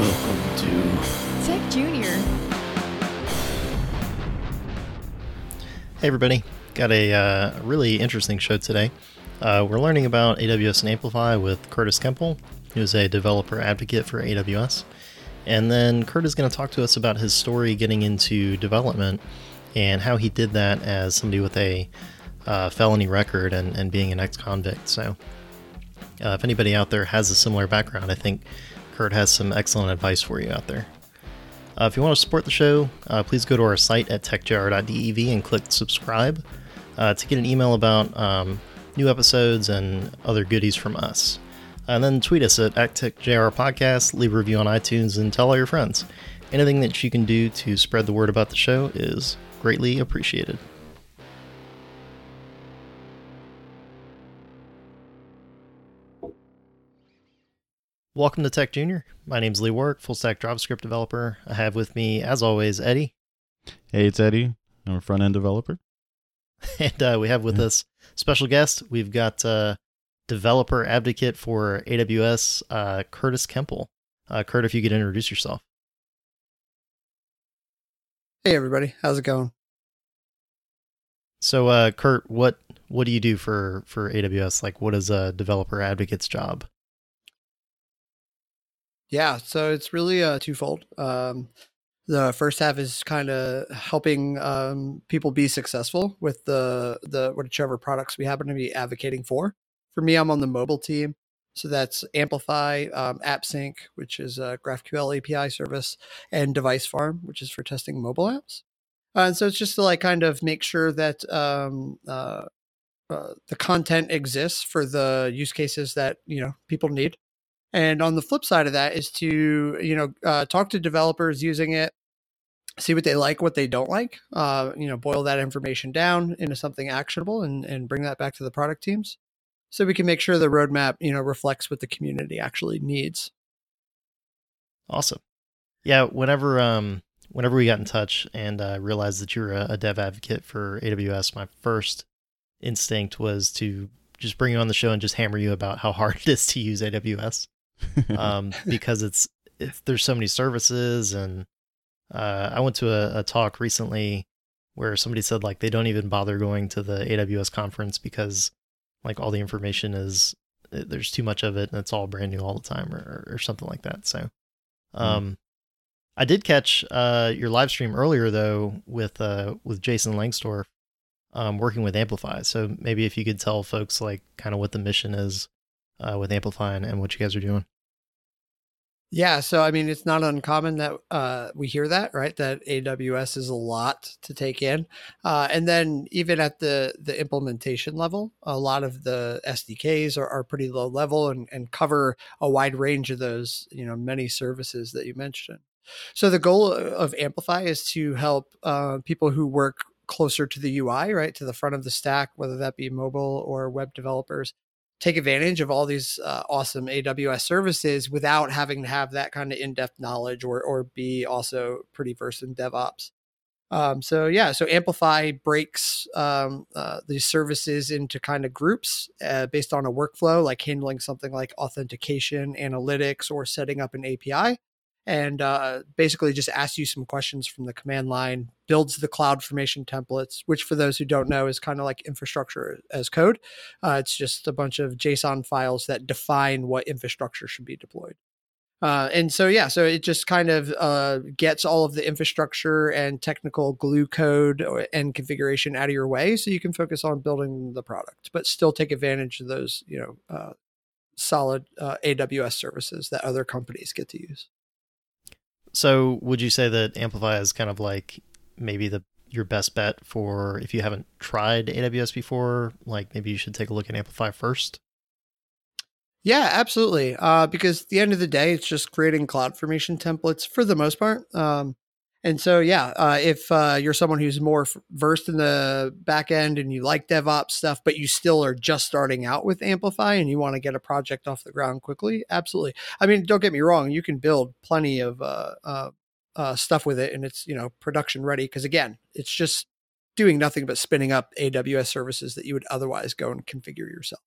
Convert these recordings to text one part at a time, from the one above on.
Welcome to Tech Junior. Hey, everybody. Got a uh, really interesting show today. Uh, we're learning about AWS and Amplify with Curtis Kemple, who's a developer advocate for AWS. And then Kurt is going to talk to us about his story getting into development and how he did that as somebody with a uh, felony record and, and being an ex convict. So, uh, if anybody out there has a similar background, I think Kurt has some excellent advice for you out there. Uh, if you want to support the show, uh, please go to our site at techjr.dev and click subscribe uh, to get an email about um, new episodes and other goodies from us. And then tweet us at, at TechJR Podcast, leave a review on iTunes, and tell all your friends. Anything that you can do to spread the word about the show is greatly appreciated. Welcome to Tech Junior. My name is Lee Warrick, full stack JavaScript developer. I have with me, as always, Eddie. Hey, it's Eddie. I'm a front end developer. And uh, we have with us special guest. We've got uh, developer advocate for AWS, uh, Curtis Kemple. Uh, Kurt, if you could introduce yourself. Hey everybody, how's it going? So, uh, Kurt, what what do you do for for AWS? Like, what is a developer advocate's job? Yeah, so it's really uh, twofold. Um, the first half is kind of helping um, people be successful with the the whichever products we happen to be advocating for. For me, I'm on the mobile team, so that's Amplify, um, AppSync, which is a GraphQL API service, and Device Farm, which is for testing mobile apps. Uh, and so it's just to like kind of make sure that um, uh, uh, the content exists for the use cases that you know people need. And on the flip side of that is to you know uh, talk to developers using it, see what they like, what they don't like. Uh, you know, boil that information down into something actionable, and and bring that back to the product teams, so we can make sure the roadmap you know reflects what the community actually needs. Awesome. Yeah. Whenever um whenever we got in touch and uh, realized that you're a, a dev advocate for AWS, my first instinct was to just bring you on the show and just hammer you about how hard it is to use AWS um, because it's, it's there's so many services and uh, I went to a, a, talk recently where somebody said like they don't even bother going to the AWS conference because like all the information is there's too much of it and it's all brand new all the time or, or something like that. So, um, mm. I did catch uh, your live stream earlier though with uh, with Jason Lengstorf um, working with Amplify. So maybe if you could tell folks like kind of what the mission is uh, with Amplify and, and what you guys are doing. Yeah, so I mean, it's not uncommon that uh, we hear that, right? That AWS is a lot to take in, uh, and then even at the the implementation level, a lot of the SDKs are, are pretty low level and, and cover a wide range of those, you know, many services that you mentioned. So the goal of Amplify is to help uh, people who work closer to the UI, right, to the front of the stack, whether that be mobile or web developers, take advantage of all these uh, awesome AWS services without having to have that kind of in-depth knowledge or or be also pretty versed in DevOps. Um, so yeah, so Amplify breaks um, uh, these services into kind of groups uh, based on a workflow, like handling something like authentication, analytics, or setting up an API and uh, basically just asks you some questions from the command line, builds the CloudFormation templates, which for those who don't know is kind of like infrastructure as code. Uh, it's just a bunch of JSON files that define what infrastructure should be deployed. Uh, and so, yeah, so it just kind of uh, gets all of the infrastructure and technical glue code and configuration out of your way so you can focus on building the product, but still take advantage of those, you know, uh, solid uh, AWS services that other companies get to use. So, would you say that Amplify is kind of like maybe the your best bet for if you haven't tried AWS before? Like maybe you should take a look at Amplify first. Yeah, absolutely. Uh, because at the end of the day, it's just creating CloudFormation templates for the most part. Um, and so, yeah, uh, if uh, you're someone who's more f- versed in the back end and you like DevOps stuff, but you still are just starting out with Amplify and you want to get a project off the ground quickly, absolutely. I mean, don't get me wrong, you can build plenty of uh, uh, uh stuff with it and it's, you know, production ready. Because again, it's just doing nothing but spinning up AWS services that you would otherwise go and configure yourself.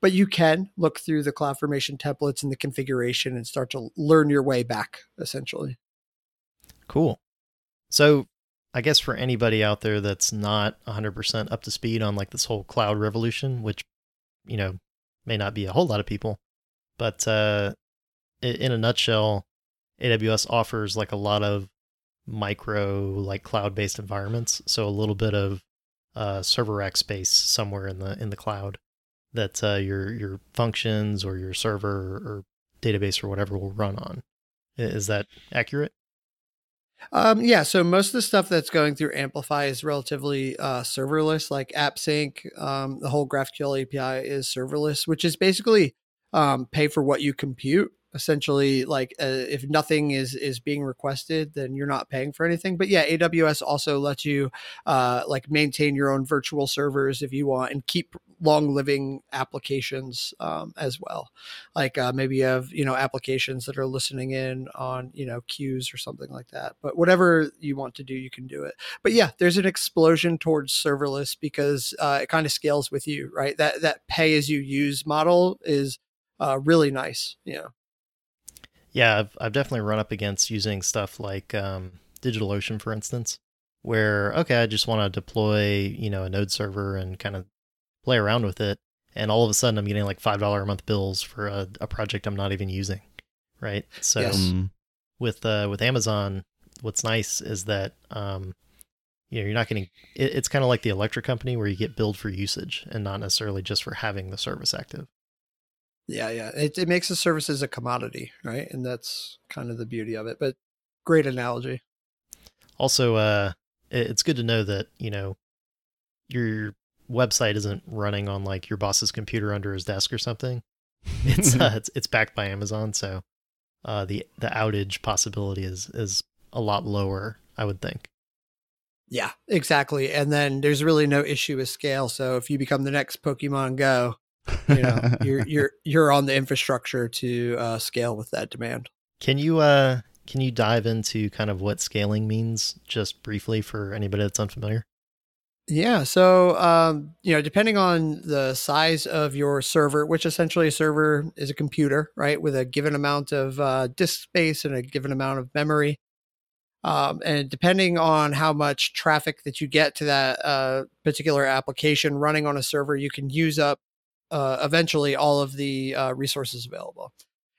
but you can look through the CloudFormation templates and the configuration and start to learn your way back essentially. Cool. So I guess for anybody out there that's not 100% up to speed on like this whole cloud revolution, which, you know, may not be a whole lot of people, but uh, in a nutshell, AWS offers like a lot of micro, like cloud based environments. So a little bit of uh, server rack space somewhere in the in the cloud that uh, your your functions or your server or database or whatever will run on. Is that accurate? Um, yeah, so most of the stuff that's going through Amplify is relatively uh, serverless, like AppSync. Um, the whole GraphQL API is serverless, which is basically um, pay for what you compute essentially like uh, if nothing is is being requested then you're not paying for anything but yeah aws also lets you uh, like maintain your own virtual servers if you want and keep long living applications um, as well. Like uh, maybe you have you know applications that are listening in on you know queues or something like that but whatever you want to do you can do it. But yeah there's an explosion towards serverless because uh, it kind of scales with you right? That that pay as you use model is uh, really nice know. Yeah, I've I've definitely run up against using stuff like um, DigitalOcean, for instance, where okay, I just want to deploy you know a Node server and kind of play around with it, and all of a sudden I'm getting like five dollar a month bills for a, a project I'm not even using, right? So yes. Mm. with uh, with Amazon, what's nice is that um, you know you're not getting it, it's kind of like the electric company where you get billed for usage and not necessarily just for having the service active. Yeah, yeah. It, it makes the services a commodity, right? And that's kind of the beauty of it. But great analogy. Also, uh, it's good to know that, you know, your website isn't running on like your boss's computer under his desk or something. It's uh, it's it's backed by Amazon, so uh, the the outage possibility is is a lot lower, I would think. Yeah, exactly. And then there's really no issue with scale. So if you become the next Pokemon Go, you know you're you're you're on the infrastructure to uh, scale with that demand can you uh can you dive into kind of what scaling means just briefly for anybody that's unfamiliar yeah so um you know depending on the size of your server which essentially a server is a computer right with a given amount of uh, disk space and a given amount of memory um, and depending on how much traffic that you get to that uh, particular application running on a server, you can use up uh, eventually all of the uh, resources available.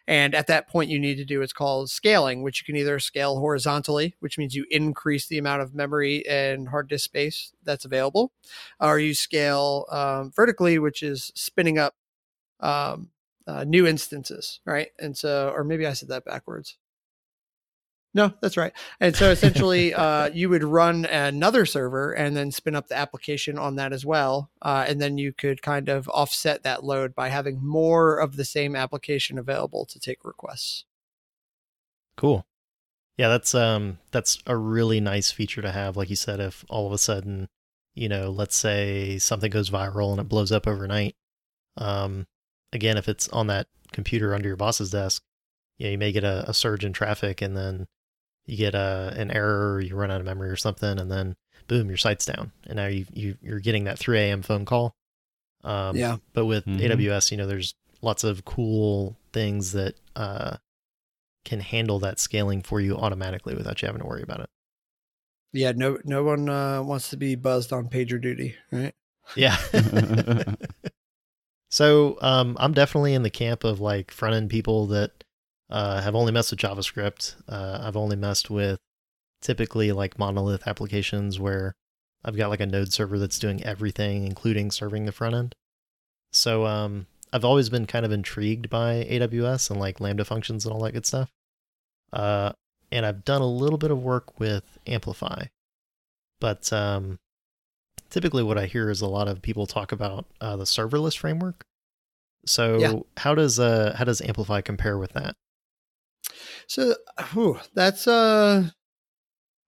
And at that point, you need to do what's called scaling, which you can either scale horizontally, which means you increase the amount of memory and hard disk space that's available, or you scale um, vertically, which is spinning up um, uh, new instances, right? And so, or maybe I said that backwards. No, that's right. And so essentially, uh, you would run another server and then spin up the application on that as well. Uh, and then you could kind of offset that load by having more of the same application available to take requests. Cool. Yeah, that's um that's a really nice feature to have. Like you said, if all of a sudden, you know, let's say something goes viral and it blows up overnight. Um, again, if it's on that computer under your boss's desk, yeah, you may get a, a surge in traffic and then you get a an error, you run out of memory or something, and then boom, your site's down, and now you you you're getting that 3 a.m. phone call. Um, yeah. But with mm-hmm. AWS, you know, there's lots of cool things that uh, can handle that scaling for you automatically without you having to worry about it. Yeah, no no one uh, wants to be buzzed on pager duty, right? Yeah. so um, I'm definitely in the camp of like front end people that uh, have only messed with JavaScript. Uh, I've only messed with typically like monolith applications where I've got like a node server that's doing everything, including serving the front end. So um, I've always been kind of intrigued by AWS and like Lambda functions and all that good stuff. Uh, and I've done a little bit of work with Amplify, but um, typically what I hear is a lot of people talk about uh, the serverless framework. So yeah. how does uh, how does Amplify compare with that? So whew, that's a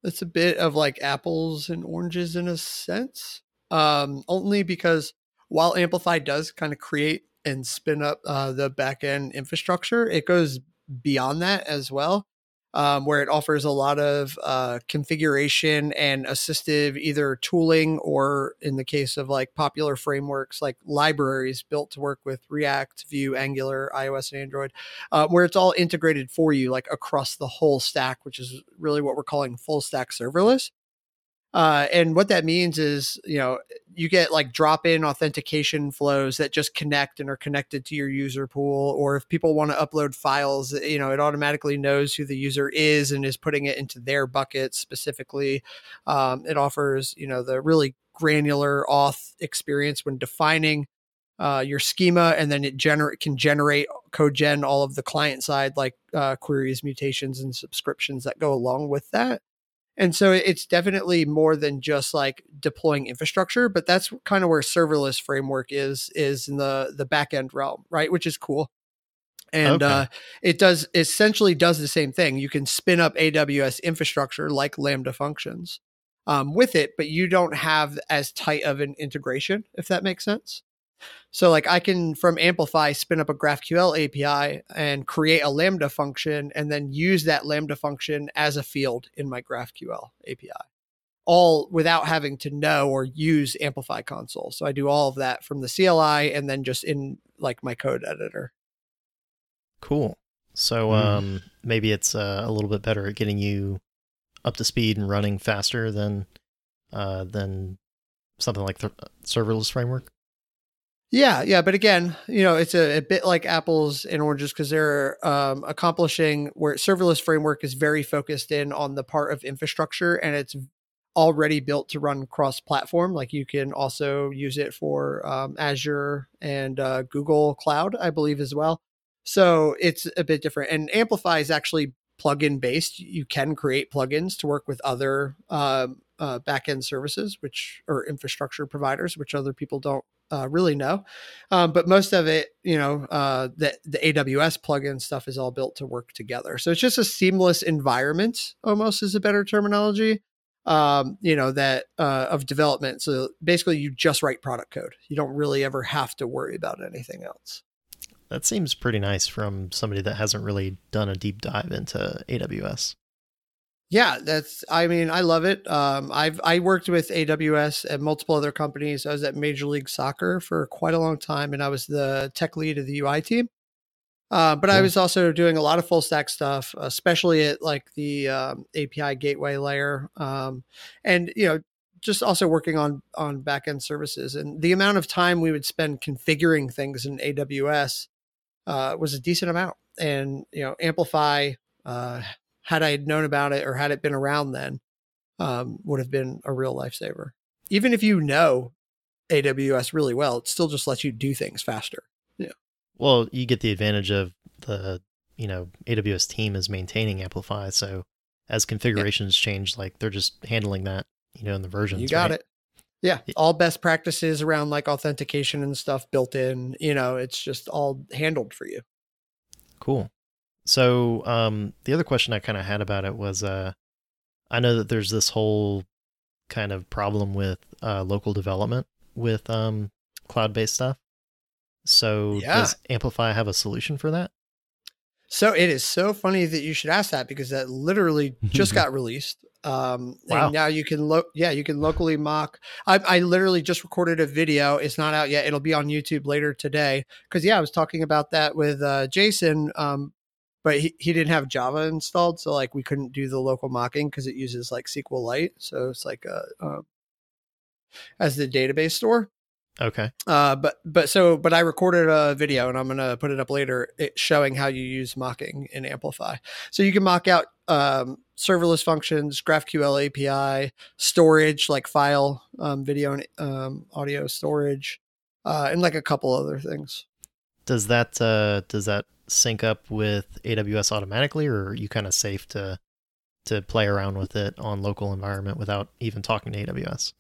that's a bit of like apples and oranges in a sense. Um, only because while Amplify does kind of create and spin up uh, the backend infrastructure, it goes beyond that as well. Um, where it offers a lot of uh, configuration and assistive either tooling or in the case of like popular frameworks like libraries built to work with react vue angular ios and android uh, where it's all integrated for you like across the whole stack which is really what we're calling full stack serverless uh, and what that means is, you know, you get like drop in authentication flows that just connect and are connected to your user pool. Or if people want to upload files, you know, it automatically knows who the user is and is putting it into their bucket specifically. Um, it offers, you know, the really granular auth experience when defining uh, your schema, and then it generate can generate code gen all of the client side like uh, queries, mutations, and subscriptions that go along with that. And so it's definitely more than just like deploying infrastructure, but that's kind of where serverless framework is is in the the backend realm, right? Which is cool. And okay. uh, it does essentially does the same thing. You can spin up AWS infrastructure like Lambda functions um, with it, but you don't have as tight of an integration, if that makes sense. So like I can from Amplify spin up a GraphQL API and create a Lambda function and then use that Lambda function as a field in my GraphQL API. All without having to know or use Amplify console. So I do all of that from the CLI and then just in like my code editor. Cool. So mm. um, maybe it's uh, a little bit better at getting you up to speed and running faster than uh, than something like the serverless framework. Yeah, yeah, but again, you know, it's a, a bit like apples and oranges because they're um, accomplishing where serverless framework is very focused in on the part of infrastructure and it's already built to run cross-platform. Like you can also use it for um, Azure and uh, Google Cloud, I believe, as well. So it's a bit different. And Amplify is actually plugin based. You can create plugins to work with other um, uh, backend services, which or infrastructure providers, which other people don't uh, really know. Um, but most of it, you know, uh, the, the AWS plugin stuff is all built to work together. So it's just a seamless environment, almost is a better terminology, um, you know, that uh, of development. So basically, you just write product code. You don't really ever have to worry about anything else. That seems pretty nice from somebody that hasn't really done a deep dive into AWS. Yeah, that's. I mean, I love it. Um, I've I worked with AWS at multiple other companies. I was at Major League Soccer for quite a long time, and I was the tech lead of the UI team. Uh, but I was also doing a lot of full stack stuff, especially at like the um, API gateway layer, um, and you know, just also working on on backend services. And the amount of time we would spend configuring things in AWS uh, was a decent amount. And you know, Amplify uh, had I known about it or had it been around then, um, would have been a real lifesaver. Even if you know AWS really well, it still just lets you do things faster. Yeah. Well, you get the advantage of the, you know, AWS team is maintaining Amplify. So as configurations yeah. change, like they're just handling that, you know, in the versions. You got right? it. Yeah. All best practices around like authentication and stuff built in, you know, it's just all handled for you. Cool. So um, the other question I kind of had about it was, uh, I know that there's this whole kind of problem with uh, local development with um, cloud-based stuff. So yeah. does Amplify have a solution for that? So it is so funny that you should ask that because that literally just got released. Um, wow. and now you can look, yeah, you can locally mock. I, I literally just recorded a video. It's not out yet. It'll be on YouTube later today. Cause yeah, I was talking about that with, uh, Jason, um, but he, he didn't have Java installed, so like we couldn't do the local mocking because it uses like SQLite, so it's like a as the database store. Okay. Uh, but but so but I recorded a video and I'm gonna put it up later, it showing how you use mocking in Amplify. So you can mock out um, serverless functions, GraphQL API, storage like file, um, video and um, audio storage, uh, and like a couple other things. Does that uh, does that sync up with AWS automatically, or are you kind of safe to to play around with it on local environment without even talking to AWS?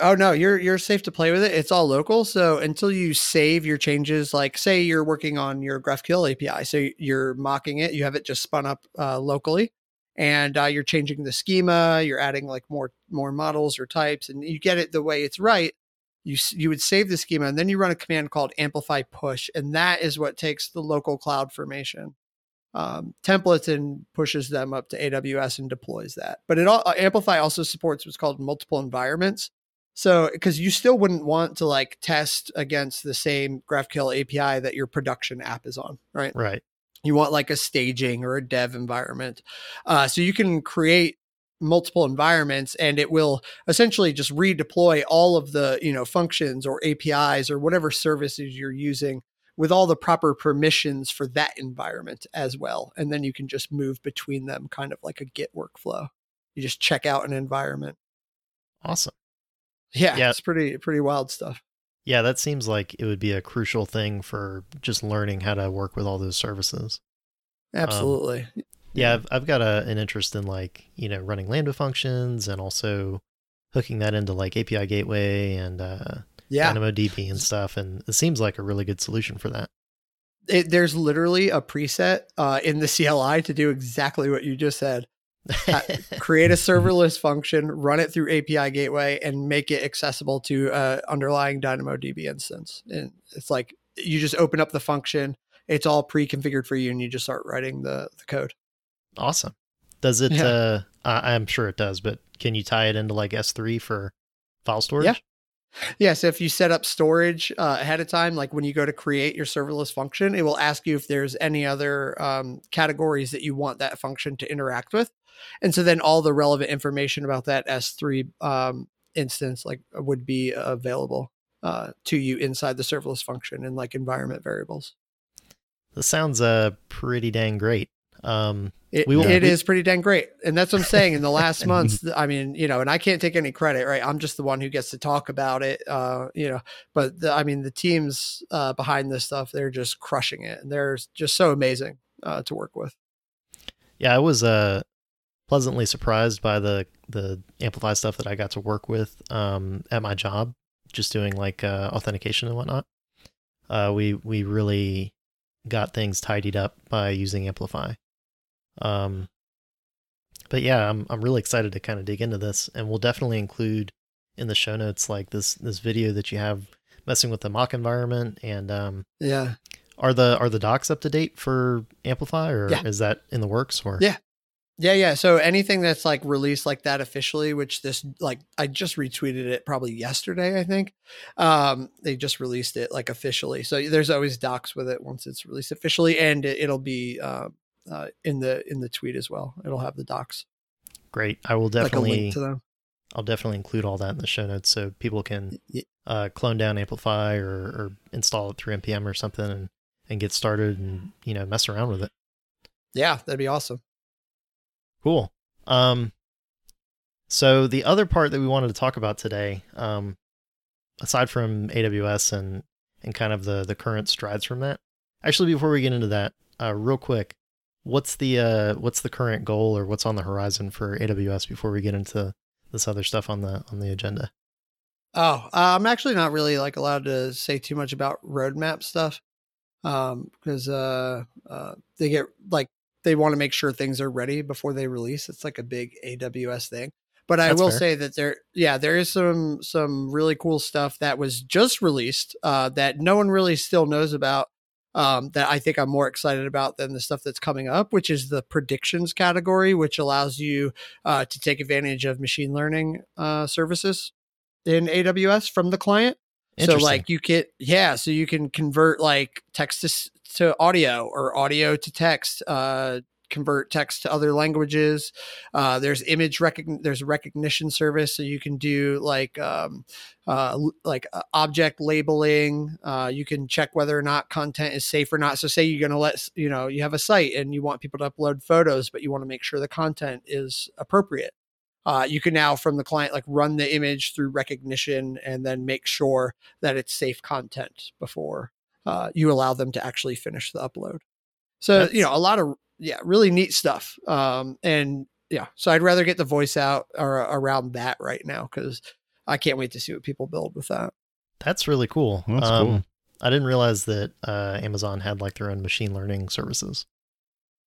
Oh no, you're you're safe to play with it. It's all local. So until you save your changes, like say you're working on your GraphQL API, so you're mocking it, you have it just spun up uh, locally, and uh, you're changing the schema, you're adding like more more models or types, and you get it the way it's right you you would save the schema and then you run a command called amplify push and that is what takes the local CloudFormation um, templates and pushes them up to AWS and deploys that. But it all uh, Amplify also supports what's called multiple environments. So because you still wouldn't want to like test against the same GraphQL API that your production app is on, right? Right. You want like a staging or a dev environment. Uh, so you can create multiple environments and it will essentially just redeploy all of the you know functions or apis or whatever services you're using with all the proper permissions for that environment as well and then you can just move between them kind of like a git workflow you just check out an environment Awesome. yeah, Yeah. it's pretty pretty wild stuff Yeah, that seems like it would be a crucial thing for just learning how to work with all those services. Um, absolutely Yeah, I've, I've got a, an interest in like, you know, running Lambda functions and also hooking that into like API gateway and uh, yeah DynamoDB and stuff. And it seems like a really good solution for that. it, there's literally a preset uh, in the cli to do exactly what you just said create a serverless function, run it through API gateway, and make it accessible to uh, underlying DynamoDB instance. And it's like you just open up the function, it's all pre-configured for you, and you just start writing the, the code. Awesome. Does it, Yeah. uh, I, I'm sure it does, but can you tie it into like S3 for file storage? Yeah. Yeah, so if you set up storage uh, ahead of time, like when you go to create your serverless function, it will ask you if there's any other um, categories that you want that function to interact with, and so then all the relevant information about that S3 um, instance like would be available uh, to you inside the serverless function and like environment variables. This sounds uh, pretty dang great. Um, It, We it we- is pretty dang great. And that's what I'm saying. In the last months, I mean, you know, and I can't take any credit, right? I'm just the one who gets to talk about it, uh, you know, but the, I mean, the teams uh, behind this stuff, they're just crushing it. And they're just so amazing uh, to work with. yeah, I was uh, pleasantly surprised by the, the Amplify stuff that I got to work with um, at my job, just doing like uh, authentication and whatnot. Uh, we, we really got things tidied up by using Amplify. Um, but yeah, I'm I'm really excited to kind of dig into this, and we'll definitely include in the show notes like this this video that you have messing with the mock environment. And um, Yeah. are the are the docs up to date for Amplify, or Yeah. is that in the works? Or Yeah. Yeah, yeah. So anything that's like released like that officially, which this like I just retweeted it probably yesterday, I think. Um, they just released it like officially. So there's always docs with it once it's released officially, and it, it'll be uh, uh, in the in the tweet as well. It'll have the docs, great, I will like definitely link to them. I'll definitely include all that in the show notes so people can uh, clone down Amplify or, or install it through npm or something and and get started and you know mess around with it. Yeah, that'd be awesome. Cool. Um, so the other part that we wanted to talk about today, um, aside from AWS and and kind of the the current strides from that, actually, before we get into that, uh, real quick, what's the uh, what's the current goal or what's on the horizon for AWS before we get into this other stuff on the on the agenda? Oh, uh, I'm actually not really like allowed to say too much about roadmap stuff, um, because uh, uh, they get like they want to make sure things are ready before they release. It's like a big AWS thing. But I That's will fair. say that there, yeah, there is some some really cool stuff that was just released uh, that no one really still knows about. Um, that I think I'm more excited about than the stuff that's coming up, which is the predictions category, which allows you uh, to take advantage of machine learning uh, services in AWS from the client. So like you can yeah, so you can convert like text to, to audio or audio to text, uh convert text to other languages. Uh there's image recogn there's a Rekognition service so you can do like um uh like uh, object labeling. Uh you can check whether or not content is safe or not. So say you're going to let you know, you have a site and you want people to upload photos but you want to make sure the content is appropriate uh, you can now from the client like run the image through Rekognition and then make sure that it's safe content before uh, you allow them to actually finish the upload so you know a lot of yeah really neat stuff um, and yeah so i'd rather get the voice out or around that right now because i can't wait to see what people build with that That's really cool. That's um, cool. I didn't realize that uh, Amazon had like their own machine learning services.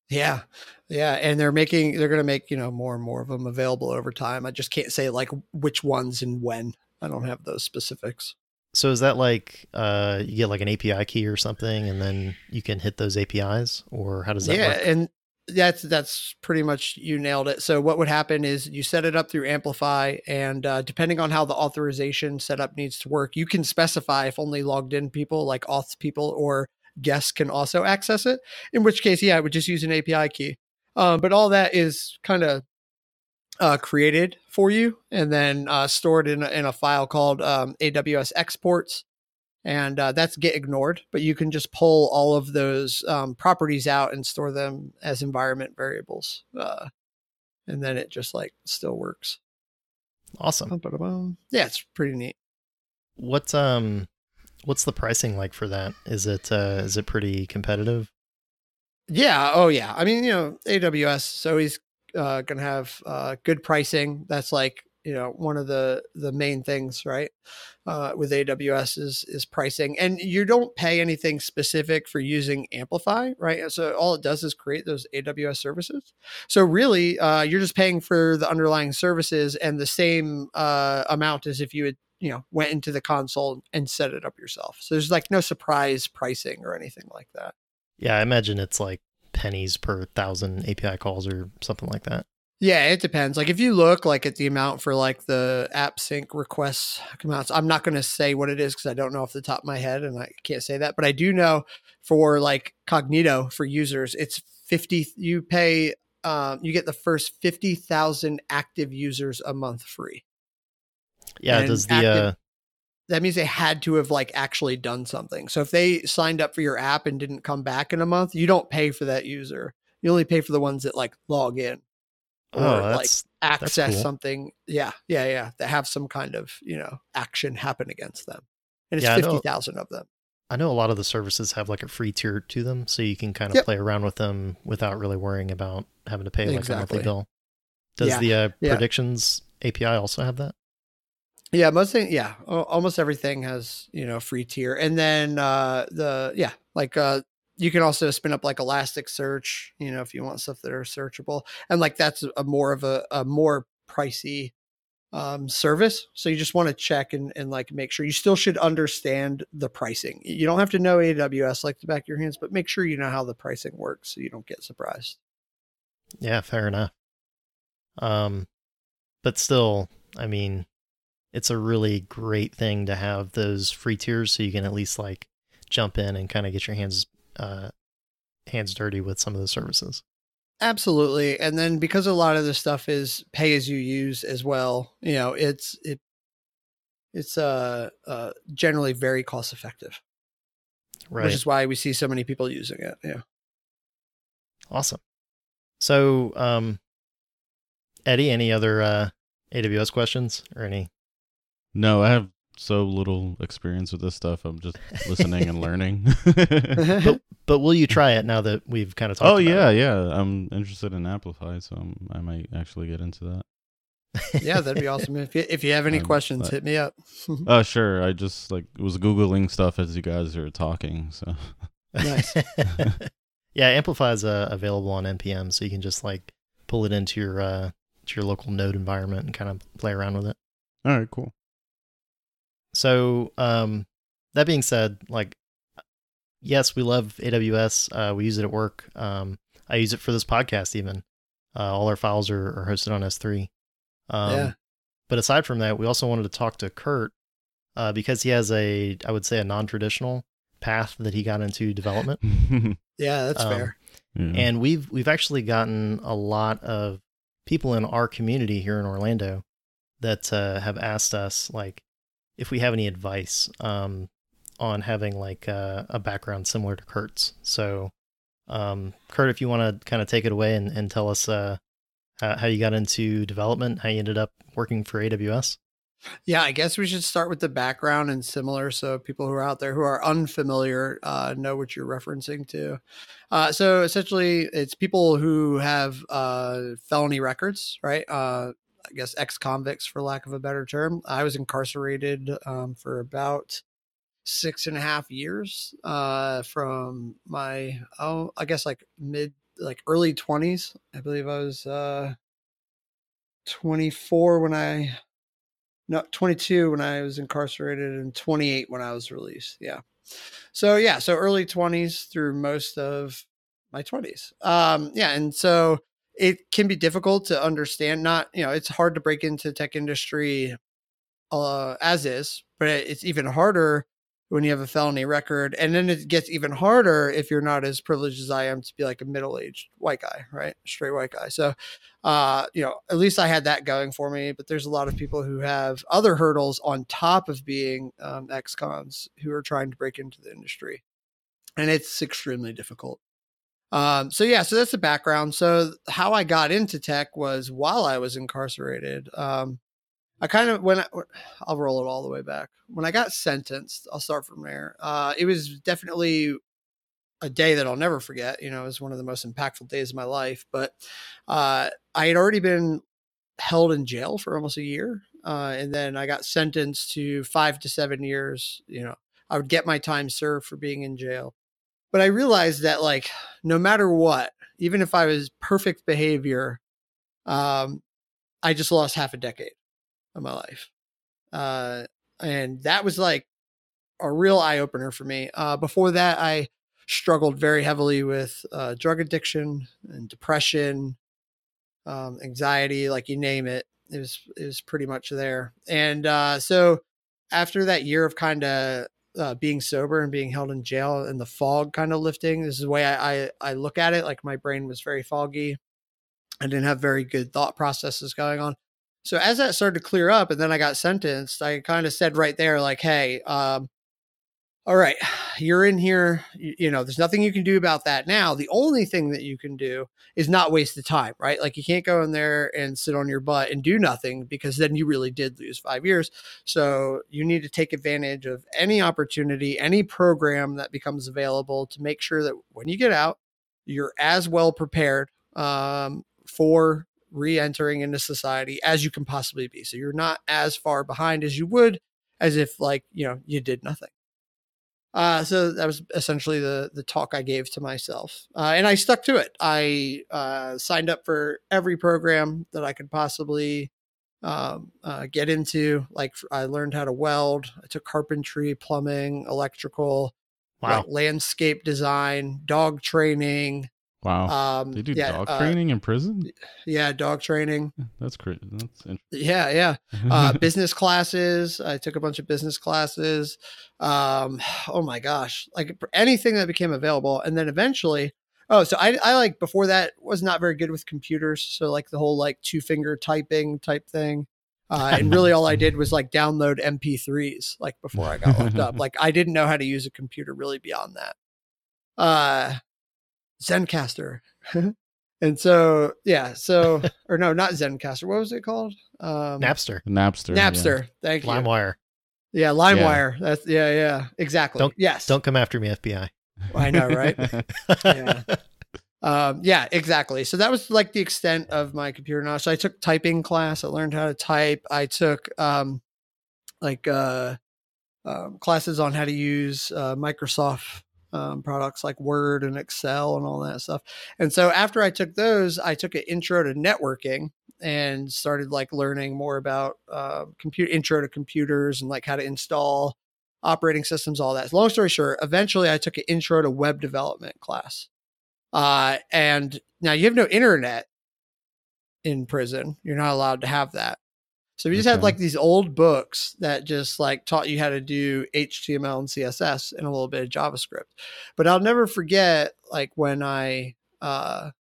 yeah yeah and they're making they're going to make you know more and more of them available over time i just can't say like which ones and when i don't have those specifics So is that like uh, you get like an API key or something, and then you can hit those APIs, or how does that yeah, work? and that's that's pretty much you nailed it. So what would happen is you set it up through Amplify, and uh, depending on how the authorization setup needs to work, you can specify if only logged in people, like auth people or guests, can also access it. In which case, yeah, I would just use an API key. Um, but all that is kind of uh, created for you and then uh, stored in a, in a file called um, AWS exports. And uh, that's git ignored, but you can just pull all of those um, properties out and store them as environment variables. Uh, and then it just like still works. Awesome. Yeah, it's pretty neat. What um, what's the pricing like for that? Is it uh, is it pretty competitive? Yeah. Oh, yeah. I mean, you know, AWS is always uh, going to have uh, good pricing. That's like you know one of the the main things, right? Uh, with AWS is is pricing, and you don't pay anything specific for using Amplify, right? So all it does is create those AWS services. So really, uh, you're just paying for the underlying services and the same uh, amount as if you had you know went into the console and set it up yourself. So there's like no surprise pricing or anything like that. Yeah, I imagine it's like pennies per thousand API calls or something like that. Yeah, it depends. Like if you look like at the amount for like the AppSync requests amounts, I'm not going to say what it is because I don't know off the top of my head and I can't say that. But I do know for like Cognito for users, it's 50. You pay, um, you get the first 50,000 active users a month free. Yeah. And does the active- uh, That means they had to have like actually done something. So if they signed up for your app and didn't come back in a month, you don't pay for that user. You only pay for the ones that like log in or oh, like access cool. something. Yeah, yeah, yeah. That have some kind of you know action happen against them, and it's Yeah, fifty thousand of them. I know a lot of the services have like a free tier to them, so you can kind of Yep. play around with them without really worrying about having to pay like a monthly bill. Does Yeah, the uh, yeah. predictions API also have that? Yeah, most thing. Yeah, almost everything has you know free tier, and then uh the yeah like uh you can also spin up like Elasticsearch, you know, if you want stuff that are searchable, and like that's a more of a, a more pricey um service so you just want to check and, and like make sure you still should understand the pricing you don't have to know aws like the back of your hands but make sure you know how the pricing works so you don't get surprised Yeah, fair enough. Um, but still, I mean, it's a really great thing to have those free tiers, so you can at least like jump in and kind of get your hands uh hands dirty with some of the services. Absolutely. And then because a lot of this stuff is pay as you use as well, you know, it's it it's uh, uh generally very cost effective, Right. which is why we see so many people using it. Yeah. Awesome. So, um, Eddie, any other uh, AWS questions or any? No, I have so little experience with this stuff. I'm just listening and learning. But but will you try it now that we've kind of talked? oh about yeah, it? yeah. I'm interested in Amplify, so I'm, I might actually get into that. yeah, that'd be awesome. If you, if you have any Um, questions, but- hit me up. Oh sure. I just like was googling stuff as you guys were talking. So Nice. yeah, Amplify is uh, available on npm, so you can just like pull it into your uh, to your local node environment and kind of play around with it. all right, cool. So, um, that being said, like, yes, we love AWS. Uh, we use it at work. Um, I use it for this podcast. Even uh, all our files are, are hosted on S3. Um, Yeah. But aside from that, we also wanted to talk to Kurt uh, because he has a, I would say, a non-traditional path that he got into development. Yeah, that's Um, fair. Yeah. And we've we've actually gotten a lot of people in our community here in Orlando that uh, have asked us like if we have any advice um, on having like uh, a background similar to Kurt's. So, um, Kurt, if you want to kind of take it away and, and tell us uh, how, you got into development, how you ended up working for AWS. Yeah, I guess we should start with the background and similar so people who are out there who are unfamiliar uh, know what you're referencing to. Uh, so essentially, it's people who have uh, felony records, right? I guess ex convicts, for lack of a better term. I was incarcerated um, for about six and a half years uh, from my, oh, I guess like mid, like early 20s. I believe I was uh, 24 when I no 22 when I was incarcerated and 28 when I was released. Yeah. So yeah, so early 20s through most of my 20s. Um yeah, and so it can be difficult to understand not, you know, it's hard to break into tech industry uh as is, but it's even harder when you have a felony record. And then it gets even harder if you're not as privileged as I am to be like a middle aged white guy, right? Straight white guy. So, uh, you know, at least I had that going for me. But there's a lot of people who have other hurdles on top of being um, ex cons who are trying to break into the industry. And it's extremely difficult. Um, so yeah, so that's the background. So how I got into tech was while I was incarcerated. Um, I kind of when I, I'll roll it all the way back. When I got sentenced, I'll start from there. Uh, it was definitely a day that I'll never forget. You know, it was one of the most impactful days of my life. But uh, I had already been held in jail for almost a year, uh, and then I got sentenced to five to seven years. You know, I would get my time served for being in jail. But I realized that, like, no matter what, even if I was perfect behavior, um, I just lost half a decade of my life. Uh, and that was like a real eye opener for me. Uh, before that, I struggled very heavily with uh, drug addiction and depression, um, anxiety, like you name it. It was it was pretty much there. And uh, so after that year of kind of uh, being sober and being held in jail and the fog kind of lifting, this is the way I, I I look at it. Like my brain was very foggy. I didn't have very good thought processes going on. So as that started to clear up and then I got sentenced, I kind of said right there, like, hey, um, all right, you're in here. You, you, know, there's nothing you can do about that now. The only thing that you can do is not waste the time, right? Like, you can't go in there and sit on your butt and do nothing because then you really did lose five years. So, you need to take advantage of any opportunity, any program that becomes available to make sure that when you get out, you're as well prepared um, for re-entering into society as you can possibly be. So you're not as far behind as you would as if like, you know, you did nothing. Uh, so that was essentially the the talk I gave to myself, uh, and I stuck to it. I uh, signed up for every program that I could possibly um, uh, get into. Like I learned how to weld. I took carpentry, plumbing, electrical, wow. like landscape design, dog training, Wow. Um, they do yeah, dog uh, training in prison? Yeah, dog training. That's great. That's yeah, yeah. Uh, business classes. I took a bunch of business classes. Um, oh my gosh, like anything that became available, and then eventually. Oh, so I, I like before that was not very good with computers. So like the whole like two finger typing type thing. Uh, and really all I did was like download MP3s like before I got locked up. Like I didn't know how to use a computer really beyond that. Uh, Zencastr. and so, yeah, so, or no, not Zencastr. What was it called? Um, Napster. Napster. Napster. Yeah. Thank you. LimeWire. Yeah, LimeWire. Yeah. That's, yeah, yeah, exactly. Don't, yes. Don't come after me, FBI. I know, right? yeah. Um, yeah, exactly. So that was like the extent of my computer knowledge. So I took typing class. I learned how to type. I took um, like uh, um, classes on how to use uh, Microsoft um, products like Word and Excel and all that stuff. And so after I took those, I took an intro to networking and started like learning more about uh, computer intro to computers and like how to install operating systems, all that. Long story short, eventually I took an intro to web development class. Uh, and now you have no internet in prison. You're not allowed to have that. So we just okay. had like these old books that just like taught you how to do HTML and CSS and a little bit of JavaScript. But I'll never forget like when I uh,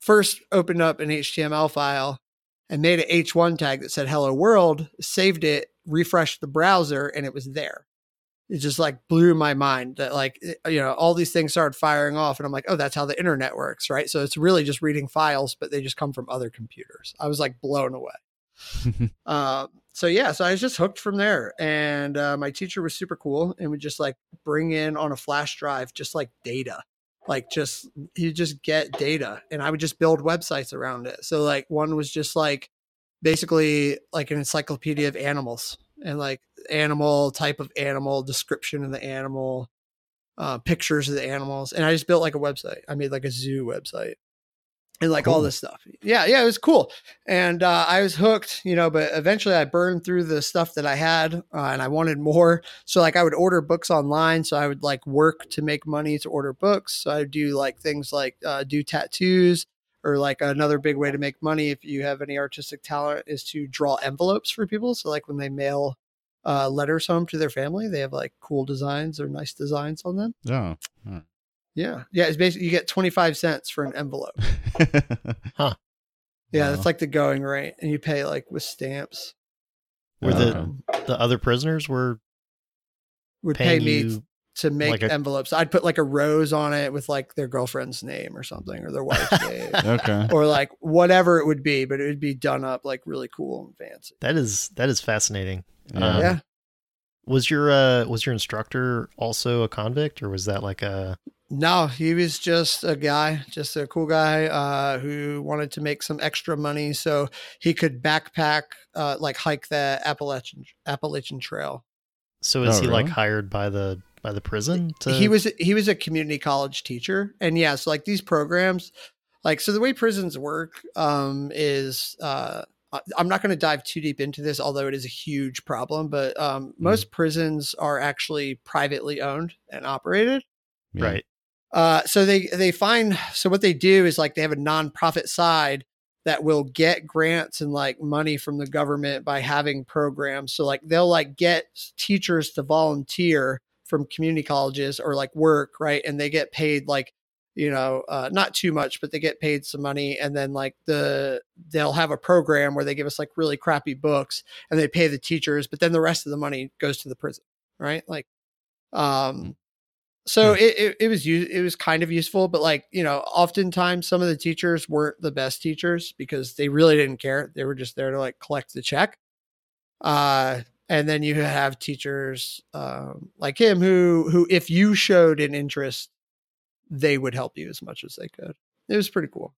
first opened up an HTML file and made an H1 tag that said hello world, saved it, refreshed the browser, and it was there. It just like blew my mind that like eh, you know all these things started firing off and I'm like oh that's how the internet works right so it's really just reading files but they just come from other computers I was like blown away uh, so yeah, so I was just hooked from there, and uh, my teacher was super cool, and would just like bring in on a flash drive just like data, like just you just get data, and I would just build websites around it. So like one was just like basically like an encyclopedia of animals and like animal type of animal description of the animal uh, pictures of the animals. And i just built like a website. I made like a zoo website and like all this stuff. Yeah, yeah, it was cool, and uh, I was hooked, you know. But eventually, I burned through the stuff that I had, uh, and I wanted more. So like, I would order books online. So I would like work to make money to order books. So I do like things like uh, do tattoos. Or like another big way to make money if you have any artistic talent is to draw envelopes for people. So like when they mail uh, letters home to their family, they have like cool designs or nice designs on them. Yeah. Yeah, yeah. It's basically you get twenty five cents for an envelope. huh. Yeah, Wow. that's like the going rate, and you pay like with stamps. Were the the other prisoners were would pay me to make like a- envelopes. I'd put like a rose on it with like their girlfriend's name or something, or their wife's name, okay. or like whatever it would be. But it would be done up like really cool and fancy. That is that is fascinating. Yeah. Um, yeah, Was your uh was your instructor also a convict or was that like a no, he was just a guy, just a cool guy uh, who wanted to make some extra money so he could backpack, uh, like hike the Appalachian Appalachian Trail. so is Oh, he like hired by the by the prison to he was he was a community college teacher. And yeah so like these programs like so the way prisons work um is uh I- i'm not going to dive too deep into this although it is a huge problem but um most prisons are actually privately owned and operated. Right. Uh, so they they find so what they do is like they have a nonprofit side that will get grants and like money from the government by having programs. So like they'll like get teachers to volunteer from community colleges or like work right, and they get paid like you know uh, not too much, but they get paid some money, and then like the they'll have a program where they give us like really crappy books and they pay the teachers, but then the rest of the money goes to the prison, right? Like, um, so it, it, it was u- it was kind of useful but like you know oftentimes some of the teachers weren't the best teachers because they really didn't care. They were just there to like collect the check. Uh and then you have teachers um, like him who who if you showed an interest they would help you as much as they could. It was pretty cool.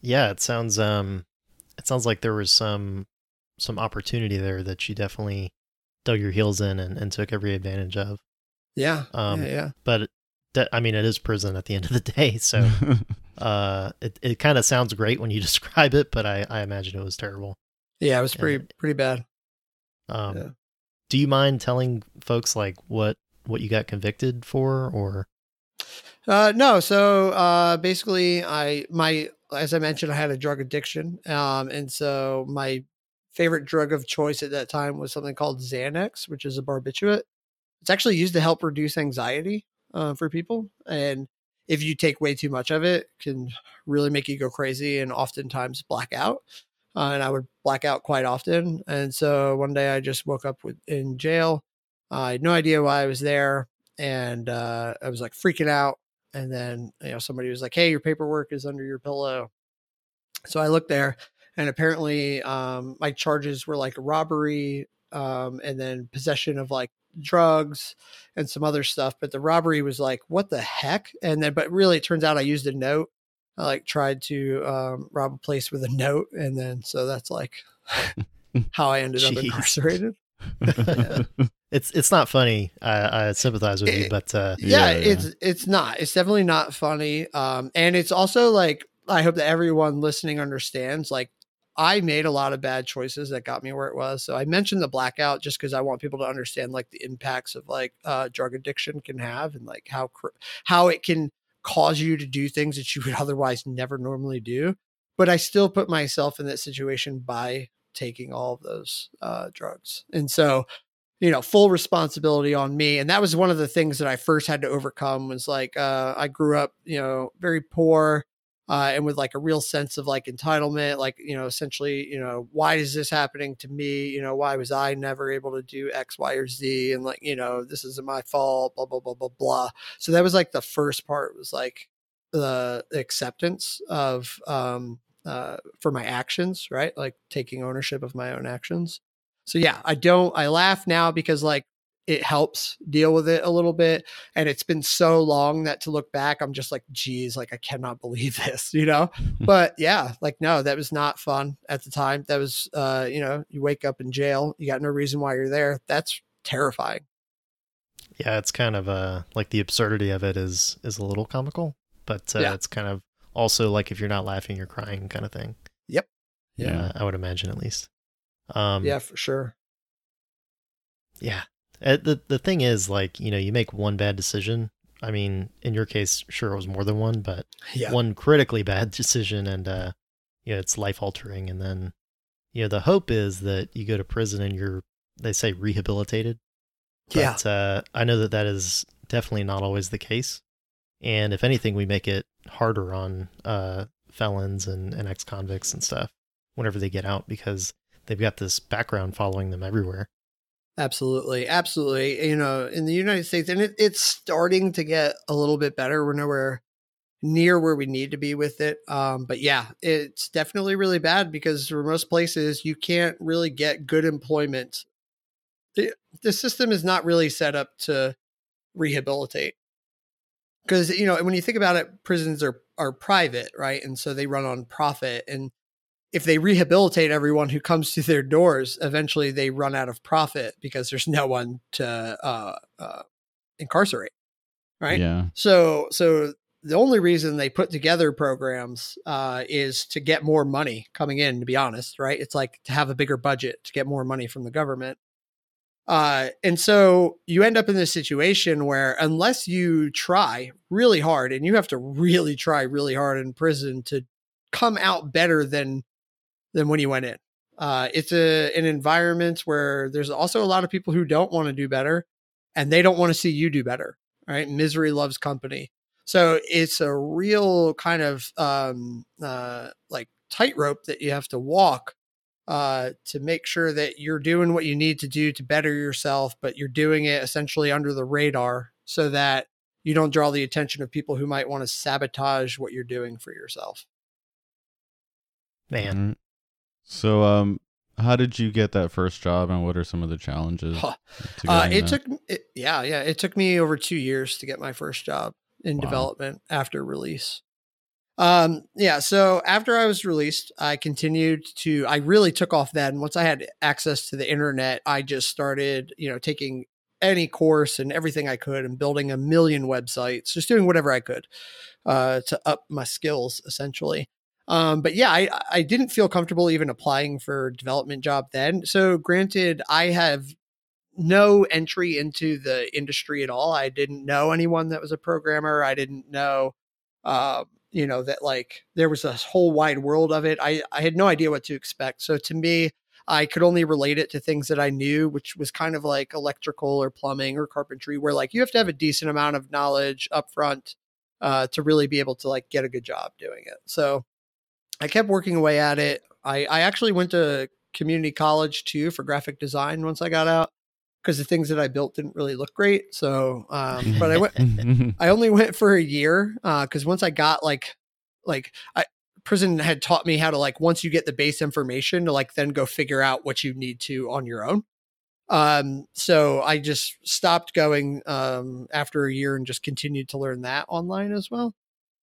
Yeah, it sounds um it sounds like there was some some opportunity there that you definitely dug your heels in and, and took every advantage of. Yeah Um, yeah, yeah. But that I mean it is prison at the end of the day, so uh it, it kind of sounds great when you describe it, but I, I imagine it was terrible. yeah it was pretty pretty bad Um Yeah. do you mind telling folks like what what you got convicted for or Uh, no. So uh, basically, I my as I mentioned, I had a drug addiction, um, and so my favorite drug of choice at that time was something called Xanax, which is a barbiturate. It's actually used to help reduce anxiety uh, for people, and if you take way too much of it, can really make you go crazy and oftentimes black out. Uh, and I would black out quite often. And so one day I just woke up with, in jail. I had no idea why I was there, and uh, I was like freaking out and then you know somebody was like hey your paperwork is under your pillow so i looked there and apparently um my charges were like robbery um and then possession of like drugs and some other stuff but the robbery was like what the heck? And then but really it turns out i used a note. I like tried to um rob a place with a note and then so that's like how i ended up incarcerated. It's it's not funny. I, I sympathize with you, but uh yeah, Yeah, yeah. it's it's not. It's definitely not funny um and it's also like i hope that everyone listening understands like i made a lot of bad choices that got me where it was so i mentioned the blackout just because i want people to understand like the impacts of like uh drug addiction can have and like how how it can cause you to do things that you would otherwise never normally do but i still put myself in that situation by taking all of those uh drugs and so you know full responsibility on me and that was one of the things that i first had to overcome was like uh i grew up you know very poor uh and with like a real sense of like entitlement like you know essentially you know why is this happening to me? You know why was i never able to do x y or z? And like you know this isn't my fault blah blah blah blah blah. So that was like the first part was like the acceptance of um uh for my actions right? Like taking ownership of my own actions. So yeah, I don't I laugh now because like it helps deal with it a little bit. And it's been so long that to look back, I'm just like, geez, like I cannot believe this, you know? but yeah, like no, that was not fun at the time. That was uh, you know, you wake up in jail, you got no reason why you're there. That's terrifying. yeah, it's kind of uh like the absurdity of it is is a little comical, but uh, Yeah. it's kind of also like if you're not laughing, you're crying kind of thing. Yep. Yeah. Uh, I would imagine at least. Um, yeah, for sure. Yeah. Uh, the the thing is, like, you know, you make one bad decision. I mean, in your case, sure it was more than one, but Yeah. one critically bad decision and uh you know, it's life altering and then you know, the hope is that you go to prison and you're they say rehabilitated. yeah. Uh I know that that is definitely not always the case. And if anything, we make it harder on uh felons and, and ex convicts and stuff whenever they get out because they've got this background following them everywhere. Absolutely, absolutely. You know, in the United States, and it, it's starting to get a little bit better. We're nowhere near where we need to be with it. Um, but yeah, it's definitely really bad because for most places, you can't really get good employment. The, the system is not really set up to rehabilitate. Because you know, when you think about it, prisons are are private, right? And so they run on profit. And if they rehabilitate everyone who comes to their doors, eventually they run out of profit because there's no one to uh, uh, incarcerate, right? Yeah. So, so the only reason they put together programs uh, is to get more money coming in. To be honest, right? It's like to have a bigger budget to get more money from the government. Uh, and so you end up in this situation where unless you try really hard, and you have to really try really hard in prison to come out better than than when you went in. Uh, it's a an environment where there's also a lot of people who don't want to do better, and they don't want to see you do better. Right? Misery loves company. So it's a real kind of um, uh, like tightrope that you have to walk uh, to make sure that you're doing what you need to do to better yourself, but you're doing it essentially under the radar so that you don't draw the attention of people who might want to sabotage what you're doing for yourself. Man. So, um, how did you get that first job, and what are some of the challenges? Huh. Uh, it that? took, it, yeah, yeah, it took me over two years to get my first job in Wow. development after release. Um, yeah, so after I was released, I continued to, I really took off then. Once I had access to the internet, I just started, you know, taking any course and everything I could and building a million websites, just doing whatever I could uh, to up my skills essentially. Um, but yeah, I, I didn't feel comfortable even applying for development job then. So granted, I have no entry into the industry at all. I didn't know anyone that was a programmer. I didn't know, uh, you know, that like there was a whole wide world of it. I, I had no idea what to expect. So to me, I could only relate it to things that I knew, which was kind of like electrical or plumbing or carpentry, where like you have to have a decent amount of knowledge up front uh, to really be able to like get a good job doing it. So I kept working away at it. I, I actually went to community college too for graphic design once I got out because the things that I built didn't really look great. So, um, but I went, I only went for a year because once I got like, like I prison had taught me how to like once you get the base information to like then go figure out what you need to on your own. Um, so I just stopped going um after a year and just continued to learn that online as well.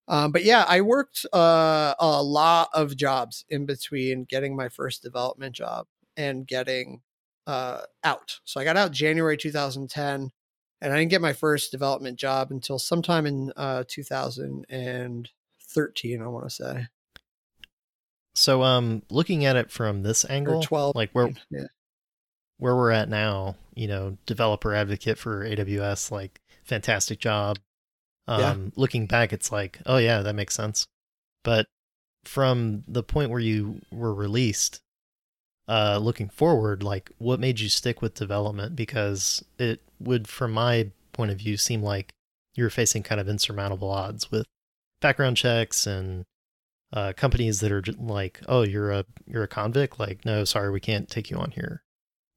Um, but yeah, I worked uh, a lot of jobs in between getting my first development job and getting uh, out. So I got out January 2010, and I didn't get my first development job until sometime in uh, 2013. I want to say So um looking at it from this angle, or 12. like where yeah, where we're at now, you know, developer advocate for AWS, like fantastic job. Um Yeah. looking back it's like, oh yeah, that makes sense. But from the point where you were released, uh looking forward, like what made you stick with development because it would from my point of view seem like you were facing kind of insurmountable odds with background checks and uh, companies that are like, "Oh, you're a you're a convict." Like, no, sorry, we can't take you on here.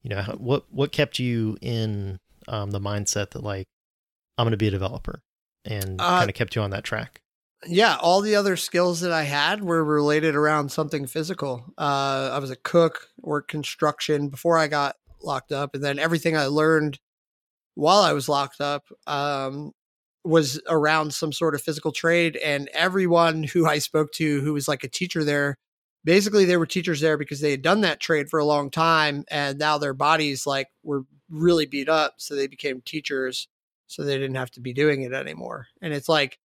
You know, what what kept you in um, the mindset that like, I'm going to be a developer, and Uh, kind of kept you on that track? yeah. All the other skills that I had were related around something physical. Uh, I was a cook, worked construction before I got locked up, and then everything I learned while I was locked up um, was around some sort of physical trade. And everyone who I spoke to who was like a teacher there, basically they were teachers there because they had done that trade for a long time and now their bodies like were really beat up. So they became teachers so they didn't have to be doing it anymore. And it's like,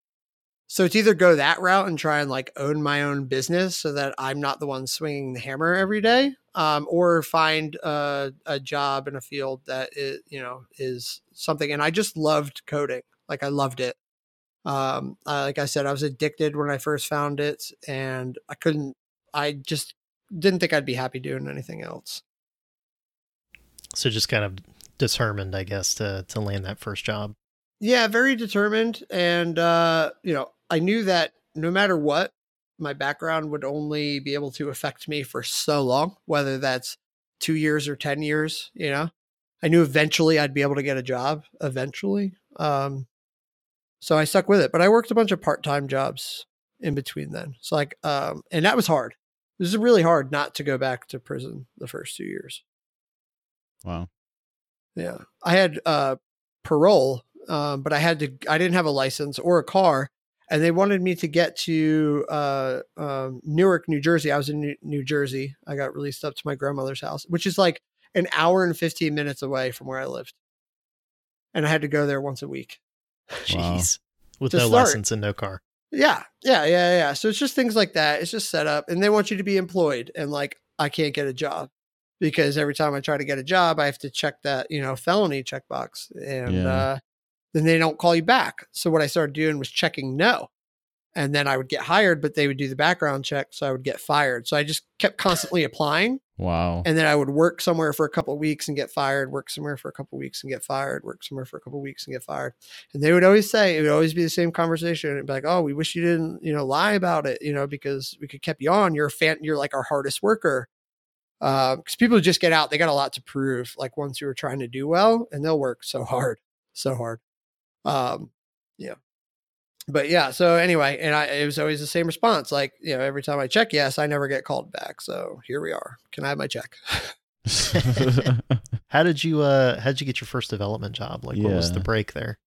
So it's either go that route and try and like own my own business so that I'm not the one swinging the hammer every day, um, or find a, a job in a field that is, you know is something. And I just loved coding, like I loved it. Um, like I said, I was addicted when I first found it, and I couldn't. I just didn't think I'd be happy doing anything else. So just kind of determined, I guess, to to land that first job. Yeah, very determined, and uh, you know, I knew that no matter what, my background would only be able to affect me for so long, whether that's two years or ten years. You know, I knew eventually I'd be able to get a job. Eventually, um, so I stuck with it. But I worked a bunch of part time jobs in between then. So like, um, and that was hard. This is really hard not to go back to prison the first two years. Wow. Yeah, I had uh, parole, um, but I had to. I didn't have a license or a car, and they wanted me to get to uh, um, Newark, New Jersey. I was in New, New Jersey. I got released up to my grandmother's house, which is like an hour and fifteen minutes away from where I lived, and I had to go there once a week. Wow. Jeez. With To no start. license and no car. Yeah, yeah, yeah, yeah. So it's just things like that. It's just set up, and they want you to be employed, and like I can't get a job because every time I try to get a job, I have to check that you know felony checkbox, and Yeah. uh, then they don't call you back. So what I started doing was checking no, and then I would get hired, but they would do the background check, so I would get fired. So I just kept constantly applying, Wow. and then I would work somewhere for a couple of weeks and get fired, work somewhere for a couple of weeks and get fired, work somewhere for a couple of weeks and get fired. And they would always say, it would always be the same conversation. It'd be like, oh, we wish you didn't, you know, lie about it, you know, because we could kept you on. You're a fan, you're like our hardest worker. Because people just get out, they got a lot to prove. Like once you were trying to do well, and they'll work so hard, so hard. Um, yeah. But yeah, so anyway, and I it was always the same response. Like, you know, every time I check yes, I never get called back. So here we are. Can I have my check? How did you uh how did you get your first development job? Like what was the break there?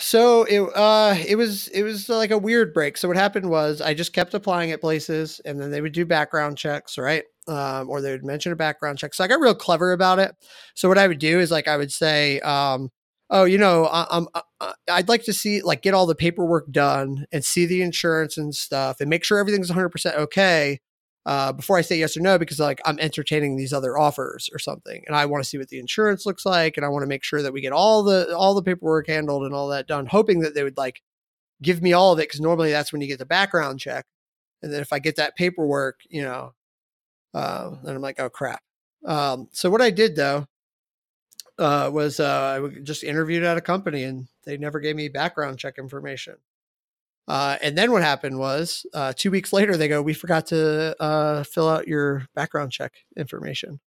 So it uh it was it was like a weird break. So what happened was I just kept applying at places and then they would do background checks, right? Um, or they would mention a background check. So I got real clever about it. So what I would do is like I would say, um, oh, you know, I, I, I'd like to see like get all the paperwork done and see the insurance and stuff and make sure everything's 100 percent okay uh, before I say yes or no because like I'm entertaining these other offers or something and I want to see what the insurance looks like and I want to make sure that we get all the all the paperwork handled and all that done hoping that they would like give me all of it because normally that's when you get the background check and then if I get that paperwork you know uh, then I'm like oh crap. Um, so what I did though uh, was uh, I just interviewed at a company and they never gave me background check information uh, and then what happened was uh, two weeks later, they go, We forgot to uh, fill out your background check information.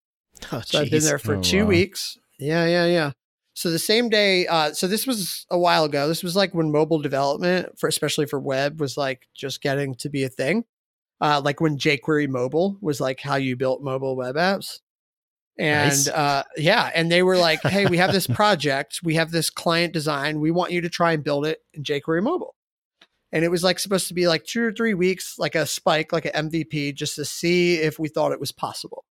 Oh, So I've been there for Oh, two wow. weeks. Yeah, yeah, yeah. So the same day, uh, so this was a while ago. This was like when mobile development, for especially for web, was like just getting to be a thing. Uh, like when jQuery mobile was like how you built mobile web apps. And Nice. uh, yeah, and they were like, "Hey, we have this project. We have this client design. We want you to try and build it in jQuery mobile." And it was like supposed to be like two or three weeks, like a spike, like an MVP, just to see if we thought it was possible.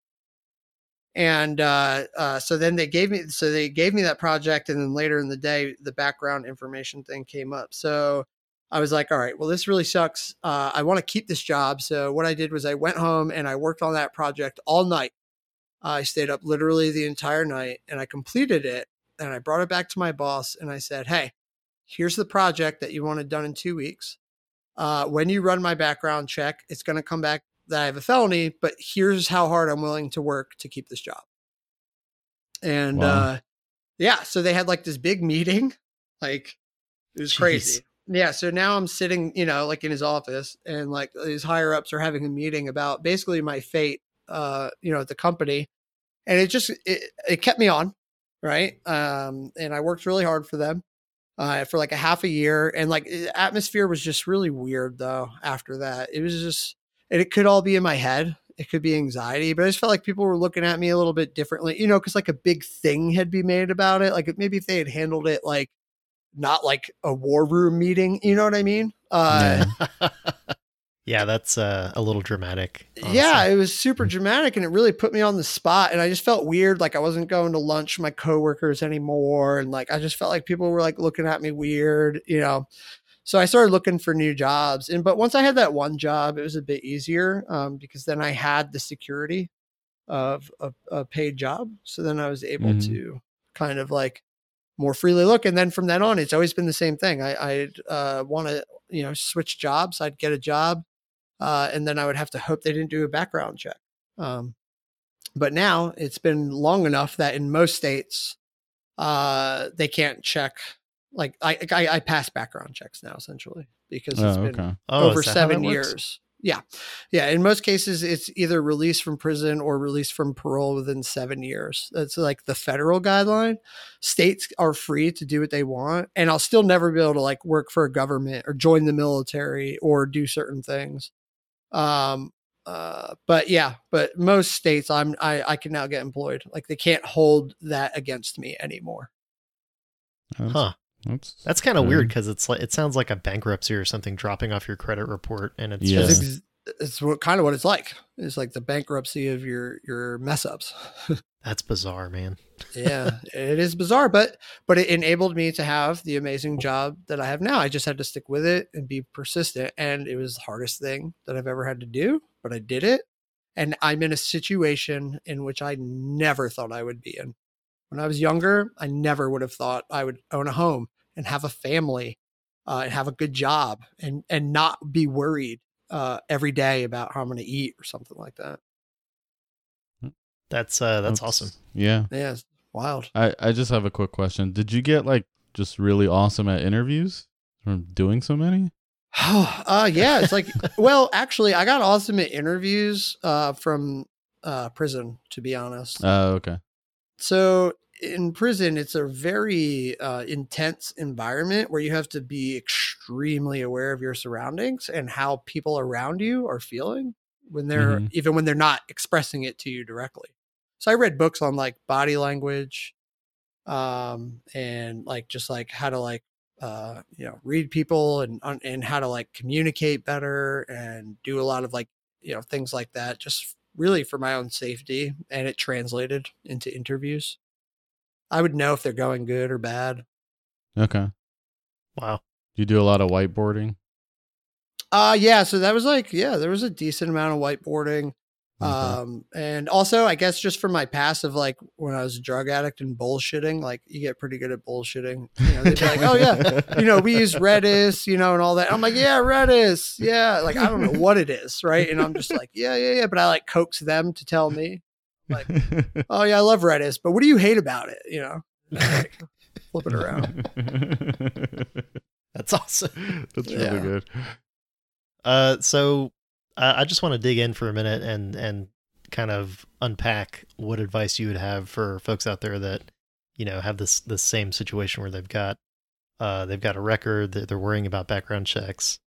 And uh, uh, so then they gave me so they gave me that project and then later in the day the background information thing came up. So i was like all right well this really sucks. Uh, i want to keep this job. So what i did was i went home and i worked on that project all night. I stayed up literally the entire night and i completed it and i brought it back to my boss and i said hey here's the project that you wanted done in two weeks uh, when you run my background check it's going to come back that I have a felony, but here's how hard I'm willing to work to keep this job. And Wow. uh yeah, so they had like this big meeting. Like it was Jeez. crazy. Yeah, so now I'm sitting, you know, like in his office and like his higher ups are having a meeting about basically my fate uh, you know, at the company. And it just it, it kept me on, right? Um and I worked really hard for them. Uh, for like a half a year and like the atmosphere was just really weird though after that it was just and it could all be in my head. It could be anxiety, but I just felt like people were looking at me a little bit differently, you know, because like a big thing had been made about it. Like maybe if they had handled it like not like a war room meeting, you know what I mean? Uh, yeah, that's uh, a little dramatic. yeah, it was super dramatic and it really put me on the spot. And I just felt weird. Like I wasn't going to lunch with my coworkers anymore. And like I just felt like people were like looking at me weird, you know. So I started looking for new jobs. And but once I had that one job, it was a bit easier um, because then I had the security of a, a paid job. So then I was able Mhm. to kind of like more freely look. And then from then on, it's always been the same thing. I, I'd uh, want to, you know, switch jobs. I'd get a job, uh, and then I would have to hope they didn't do a background check. Um, but now it's been long enough that in most states, uh, they can't check. Like I, I, I pass background checks now essentially because it's Oh, been okay. Oh, over is that how seven years. Yeah. Yeah. In most cases, it's either release from prison or release from parole within seven years. That's like the federal guideline. States are free to do what they want. And I'll still never be able to like work for a government or join the military or do certain things. Um, uh, but yeah, but most states I'm I, I can now get employed. Like they can't hold that against me anymore. That's, Huh. That's, That's kind of weird weird. because it's like it sounds like a bankruptcy or something dropping off your credit report, and it's Yeah. Just ex- it's what kind of what it's like. It's like the bankruptcy of your your mess ups. that's bizarre, man. yeah, it is bizarre, but but it enabled me to have the amazing job that I have now. I just had to stick with it and be persistent, and it was the hardest thing that I've ever had to do, but I did it. And I'm in a situation in which I never thought I would be in. When I was younger, I never would have thought I would own a home and have a family uh, and have a good job and and not be worried uh, every day about how I'm going to eat or something like that. That's uh, that's awesome. Yeah. Yeah, it's wild. I, I just have a quick question. Did you get like just really awesome at interviews from doing so many? uh yeah it's like well actually i got awesome at interviews uh from uh prison to be honest Oh, okay. so in prison it's a very uh intense environment where you have to be extremely aware of your surroundings and how people around you are feeling when they're Mhm. even when they're not expressing it to you directly so i read books on like body language um and like just like how to like uh you know read people and and how to like communicate better and do a lot of like you know things like that just really for my own safety and it translated into interviews i would know if they're going good or bad Okay. Wow. Do you do a lot of whiteboarding? uh yeah so that was like yeah there was a decent amount of whiteboarding Okay. um and also i guess just from my past of like when i was a drug addict and bullshitting like you get pretty good at bullshitting. You know they'd be like oh yeah you know we use redis you know and all that. I'm like yeah redis yeah like i don't know what it is right? And i'm just like yeah yeah yeah but i like coax them to tell me like, oh yeah i love redis but what do you hate about it? You know like, flip it around That's awesome. That's Yeah. really good. Uh, so uh, I just want to dig in for a minute and and kind of unpack what advice you would have for folks out there that you know have this this same situation where they've got uh they've got a record that they're worrying about background checks.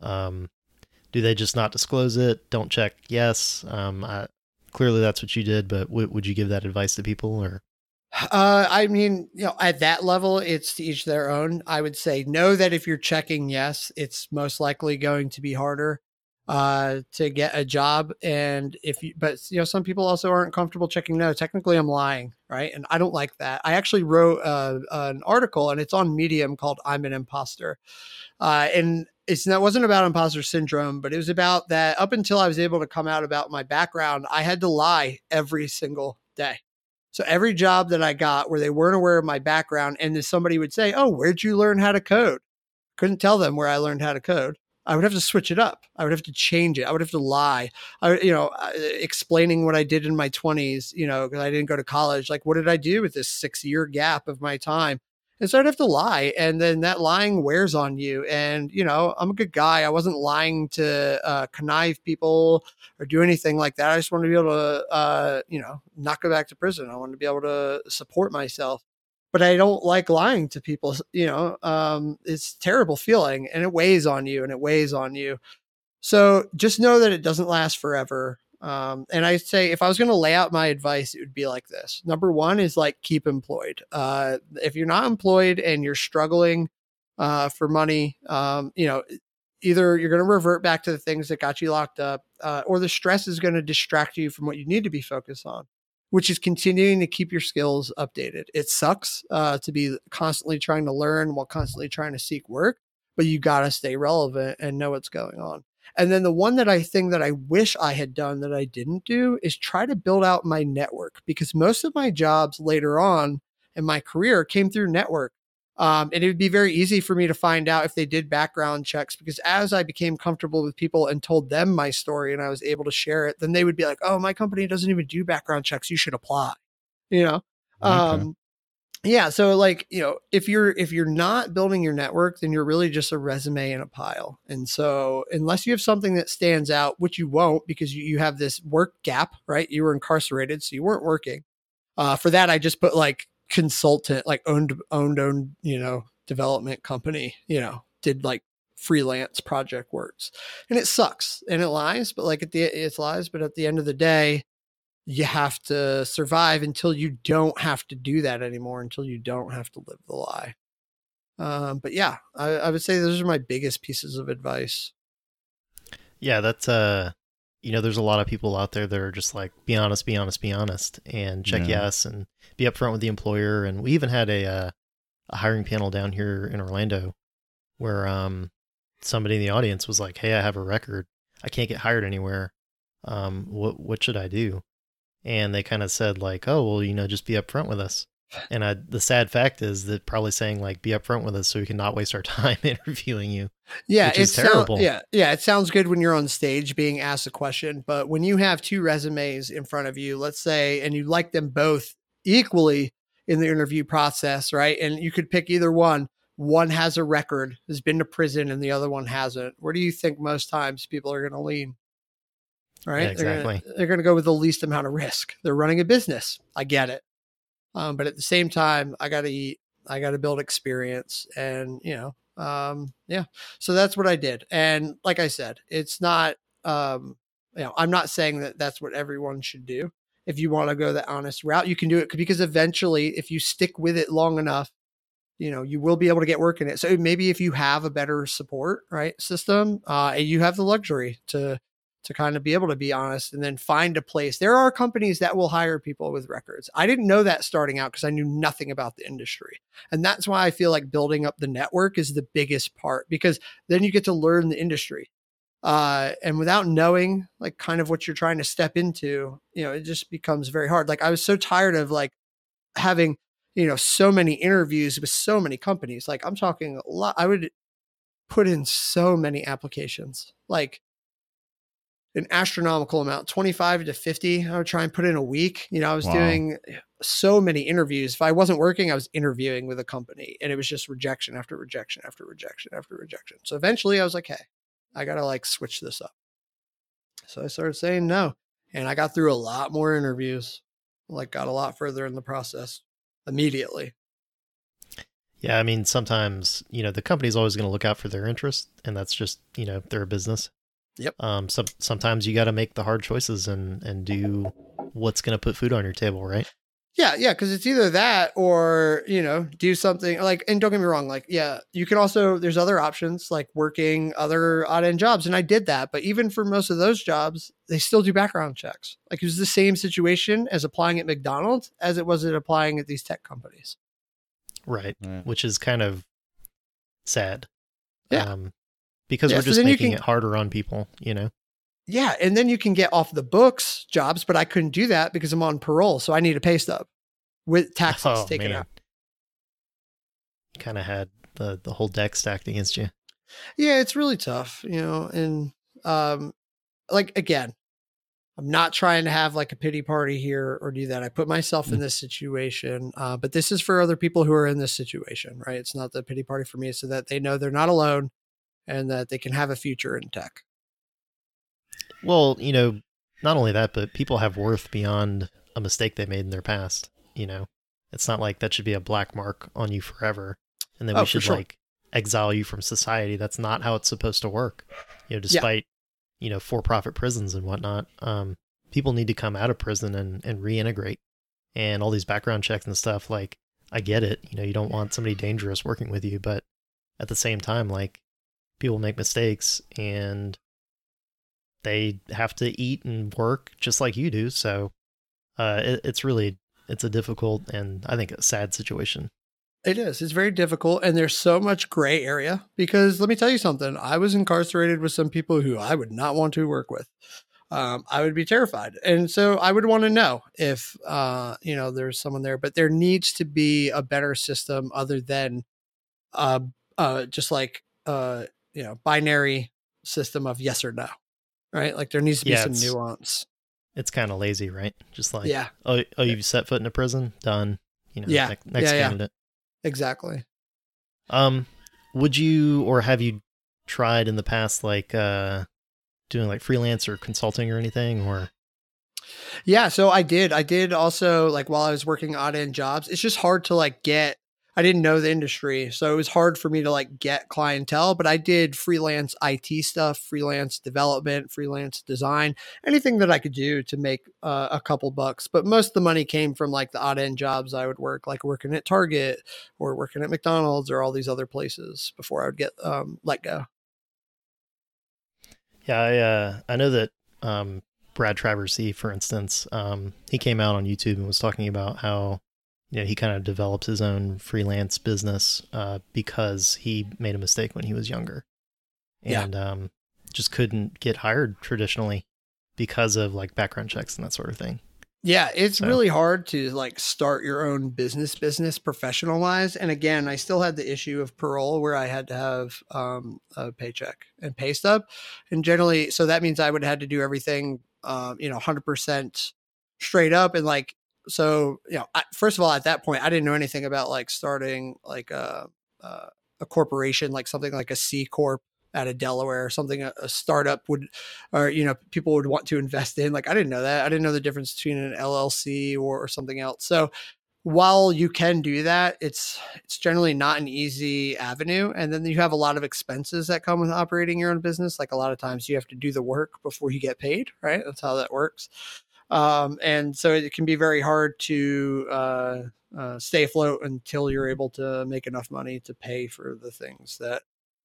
Um, do they just not disclose it? Don't check? Yes. Um, I, clearly that's what you did, but w- would you give that advice to people or? Uh, I mean, you know, at that level, it's to each their own. I would say know that if you're checking yes, it's most likely going to be harder uh, to get a job. And if you, but you know, some people also aren't comfortable checking no. Technically, I'm lying, right? And I don't like that. I actually wrote uh, an article, and it's on Medium called "I'm an Imposter," uh, and it's that wasn't about imposter syndrome, but it was about that. Up until I was able to come out about my background, I had to lie every single day. So every job that I got where they weren't aware of my background, and then somebody would say, "Oh, where'd you learn how to code?" Couldn't tell them where I learned how to code. I would have to switch it up. I would have to change it. I would have to lie. I, you know, uh, explaining what I did in my twenties. You know, because I didn't go to college. Like, what did I do with this six year gap of my time? And so I'd have to lie, and then that lying wears on you. And you know, I'm a good guy. I wasn't lying to uh, connive people or do anything like that. I just wanted to be able to, uh, you know, not go back to prison. I wanted to be able to support myself. But I don't like lying to people. You know, um, it's terrible feeling, and it weighs on you, and it weighs on you. So just know that it doesn't last forever. Um, and I say, if I was going to lay out my advice, it would be like this. Number one is like keep employed. Uh, if you're not employed and you're struggling uh, for money, um, you know, either you're going to revert back to the things that got you locked up, uh, or the stress is going to distract you from what you need to be focused on, which is continuing to keep your skills updated. It sucks uh, to be constantly trying to learn while constantly trying to seek work, but you got to stay relevant and know what's going on. And then the one that I think that I wish I had done that I didn't do is try to build out my network because most of my jobs later on in my career came through network. Um, and it would be very easy for me to find out if they did background checks because as I became comfortable with people and told them my story and I was able to share it, then they would be like, "Oh, my company doesn't even do background checks. You should apply." You know. Okay. Um, yeah. So like you know, if you're if you're not building your network, then you're really just a resume in a pile. And so unless you have something that stands out, which you won't because you, you have this work gap, right? You were incarcerated, so you weren't working. Uh, for that, I just put like consultant, like owned owned owned, you know, development company, you know, did like freelance project works. And it sucks and it lies, but like at the it lies, but at the end of the day, you have to survive until you don't have to do that anymore, until you don't have to live the lie. Um, but yeah, I, I would say those are my biggest pieces of advice. Yeah, that's uh you know, there's a lot of people out there that are just like, be honest, be honest, be honest, and check Yeah. yes, and be upfront with the employer. And we even had a uh, a hiring panel down here in Orlando, where um somebody in the audience was like, "Hey, I have a record. I can't get hired anywhere. Um, what what should I do?" And they kind of said like, "Oh, well, you know, just be upfront with us." And I, the sad fact is that probably saying like, "Be upfront with us," so we can not waste our time interviewing you. Yeah, Which is it sound- terrible. yeah, yeah, it sounds good when you're on stage being asked a question, but when you have two resumes in front of you, let's say, and you like them both equally in the interview process, right? And you could pick either one. One has a record, has been to prison, and the other one hasn't. Where do you think most times people are going to lean? Right? Yeah, They're gonna- exactly. They're going to go with the least amount of risk. They're running a business. I get it. Um, but at the same time, I got to eat. I got to build experience, and you know, um, yeah. So that's what I did. And like I said, it's not, um, you know, I'm not saying that that's what everyone should do. If you want to go the honest route, you can do it because eventually, if you stick with it long enough, you know, you will be able to get work in it. So maybe if you have a better support, right, system, uh, and you have the luxury to, to kind of be able to be honest and then find a place. There are companies that will hire people with records. I didn't know that starting out because I knew nothing about the industry. And that's why I feel like building up the network is the biggest part because then you get to learn the industry. Uh, and without knowing like kind of what you're trying to step into, you know, it just becomes very hard. Like I was so tired of like having, you know, so many interviews with so many companies. Like I'm talking a lot. I would put in so many applications, like an astronomical amount, 25 to 50. I would try and put in a week. You know, I was Wow. doing so many interviews. If I wasn't working, I was interviewing with a company and it was just rejection after rejection after rejection after rejection. So eventually I was like, hey, I got to like switch this up. So I started saying no. And I got through a lot more interviews, like got a lot further in the process immediately. Yeah, I mean, sometimes you know the company's always going to look out for their interest, and that's just you know they're a business. Yep. Um. Some sometimes you got to make the hard choices and and do what's going to put food on your table, right? Yeah, yeah, because it's either that or you know do something like. And don't get me wrong, like yeah, you can also there's other options like working other odd end jobs, and I did that. But even for most of those jobs, they still do background checks. Like it was the same situation as applying at McDonald's as it was at applying at these tech companies. Right. Right. Which is kind of sad. Yeah. Um, because Yeah, we're just you making can- it harder on people. You know. Yeah, and then you can get off the books jobs, but I couldn't do that because I'm on parole, so I need a pay stub with taxes oh taken man. out. Kind of had the the whole deck stacked against you. Yeah, it's really tough, you know, and um like again, I'm not trying to have like a pity party here or do that. I put myself in this situation, uh, but this is for other people who are in this situation, right? It's not the pity party for me, so that they know they're not alone and that they can have a future in tech. Well, you know, not only that, but people have worth beyond a mistake they made in their past. You know, it's not like that should be a black mark on you forever, and then Oh, we should sure. like exile you from society. That's not how it's supposed to work. You know, despite you know for-profit prisons and whatnot, um, people need to come out of prison and and reintegrate, and all these background checks and stuff. Like, I get it. You know, you don't want somebody dangerous working with you, but at the same time, like, people make mistakes and they have to eat and work just like you do. So uh, it, it's really it's a difficult and I think a sad situation. It is. It's very difficult. And there's so much gray area because let me tell you something. I was incarcerated with some people who I would not want to work with. Um, I would be terrified. And so I would want to know if, uh, you know, there's someone there, but there needs to be a better system other than uh, uh, just like, uh, you know, binary system of yes or no, right? Like there needs to be Yeah, some nuance. It's kind of lazy, right? Just like, yeah, oh, oh, you've set foot in a prison, done. You know, Yeah. next, next Yeah, yeah. candidate. exactly. Um, would you or have you tried in the past like uh doing like freelance or consulting or anything or Yeah, so I did. I did also like while I was working odd end jobs. It's just hard to like get. I didn't know the industry, so it was hard for me to like get clientele. But I did freelance IT stuff, freelance development, freelance design, anything that I could do to make uh, a couple bucks. But most of the money came from like the odd end jobs I would work, like working at Target or working at McDonald's or all these other places before I would get um, let go. yeah i uh i know that um brad traversy for instance um he came out on youtube and was talking about how you know he kind of develops his own freelance business uh because he made a mistake when he was younger Yeah. and um just couldn't get hired traditionally because of like background checks and that sort of thing Yeah, it's So- really hard to like start your own business business professional wise. And again, I still had the issue of parole where I had to have um, a paycheck and pay stub. And generally, so that means I would have had to do everything, um, you know, 100% straight up. And like, so, you know, I, first of all, at that point, I didn't know anything about like starting like a, a, a corporation, like something like a C Corp out of Delaware or something a, a startup would or you know people would want to invest in like i didn't know that. I didn't know the difference between an llc or, or something else. So while you can do that it's it's generally not an easy avenue and then you have a lot of expenses that come with operating your own business like a lot of times you have to do the work before you get paid right? That's how that works um, and so it can be very hard to uh, uh, stay afloat until you're able to make enough money to pay for the things that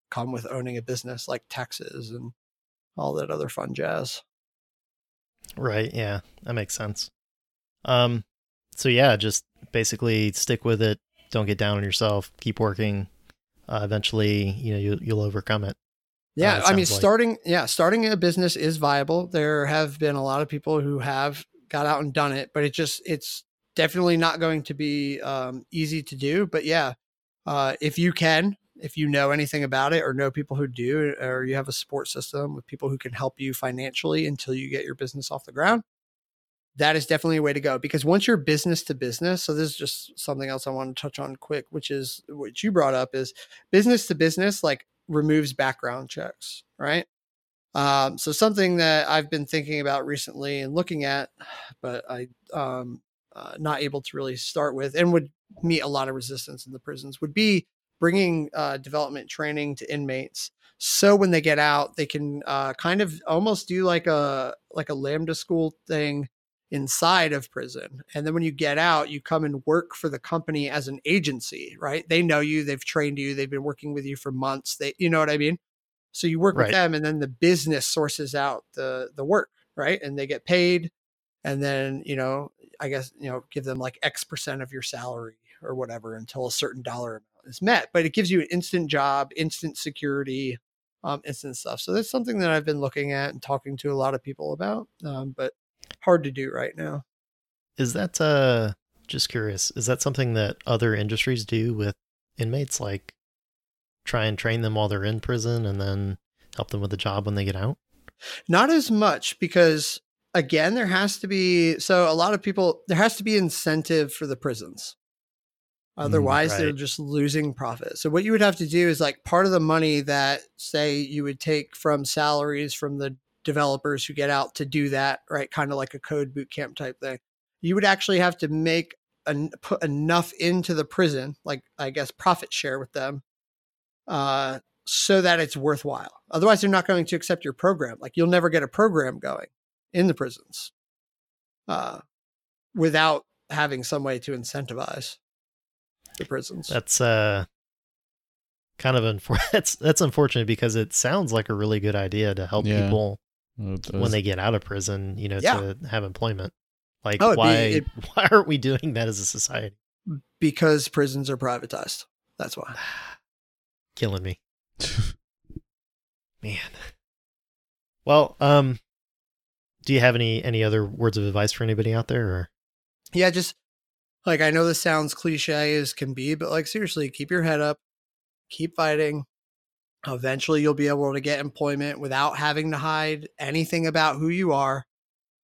come with owning a business like taxes and all that other fun jazz. Right. Yeah, that makes sense. Um, so yeah, just basically stick with it. Don't get down on yourself. Keep working. Uh, eventually, you know, you, you'll overcome it. Yeah, it I mean, like- starting yeah, starting a business is viable. There have been a lot of people who have got out and done it, but it just it's definitely not going to be um, easy to do. But yeah, uh, if you can, if you know anything about it or know people who do, or you have a support system with people who can help you financially until you get your business off the ground, that is definitely a way to go. Because once you're business to business, so this is just something else I want to touch on quick, which is what you brought up is business to business, like removes background checks, right? Um, so something that I've been thinking about recently and looking at, but I um, uh, not able to really start with, and would meet a lot of resistance in the prisons, would be bringing uh, development training to inmates. So when they get out, they can uh, kind of almost do like a like a lambda school thing inside of prison. And then when you get out, you come and work for the company as an agency, right? They know you, they've trained you, they've been working with you for months. They you know what I mean? So you work Right. with them and then the business sources out the the work, right? And they get paid and then, you know, I guess, you know, give them like X percent of your salary or whatever until a certain dollar amount is met. But it gives you an instant job, instant security, um, instant stuff. So that's something that I've been looking at and talking to a lot of people about. Um, but hard to do right now. Is that uh just curious? Is that something that other industries do with inmates, like try and train them while they're in prison and then help them with a job when they get out? Not as much because again, there has to be so a lot of people there has to be incentive for the prisons. Otherwise, they're just losing profit. So what you would have to do is like part of the money that say you would take from salaries from the developers who get out to do that, right? Kind of like a code boot camp type thing. You would actually have to make an, put enough into the prison, like I guess profit share with them, uh, so that it's worthwhile. Otherwise, they're not going to accept your program. Like you'll never get a program going in the prisons uh, without having some way to incentivize the prisons. That's uh kind of unfor- that's that's unfortunate because it sounds like a really good idea to help Yeah. people it when they get out of prison, you know, Yeah. to have employment. Like Oh, it'd be- why it- why aren't we doing that as a society? because prisons are privatized. That's why. Killing me. Man. Well, um do you have any any other words of advice for anybody out there or Yeah, just like I know this sounds cliche as can be, but like seriously, keep your head up, keep fighting. Eventually you'll be able to get employment without having to hide anything about who you are.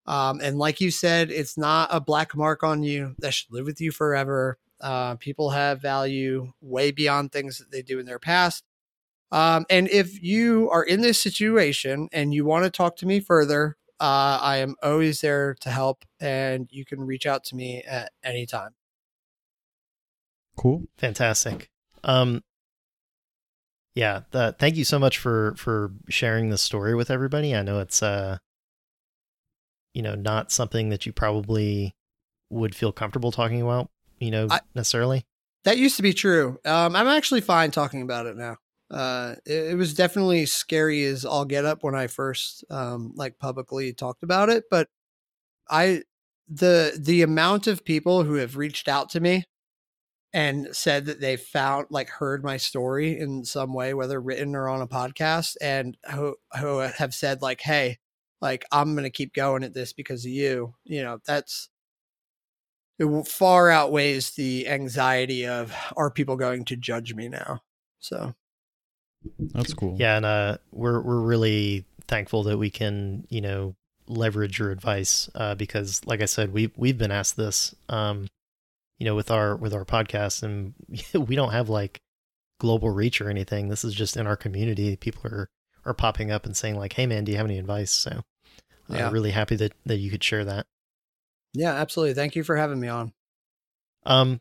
Um, and like you said, it's not a black mark on you that should live with you forever. Uh, people have value way beyond things that they do in their past. Um, and if you are in this situation and you want to talk to me further, uh, I am always there to help, and you can reach out to me at any time. Cool. fantastic. Um yeah, the, thank you so much for for sharing this story with everybody. I know it's uh you know, not something that you probably would feel comfortable talking about, you know, I- necessarily. That used to be true. Um, I'm actually fine talking about it now. Uh, it, it was definitely scary as all get up when I first um, like publicly talked about it, but I the the amount of people who have reached out to me and said that they found like heard my story in some way, whether written or on a podcast, and who who have said like, "Hey, like I'm gonna keep going at this because of you." You know, that's it w- far outweighs the anxiety of are people going to judge me now? So That's cool. Yeah, and uh we're we're really thankful that we can, you know, leverage your advice uh because like I said, we have we've been asked this um you know, with our with our podcast and we don't have like global reach or anything. This is just in our community. People are are popping up and saying like, "Hey man, do you have any advice?" So, uh, Yeah. really happy that that you could share that. yeah, absolutely. Thank you for having me on. Um,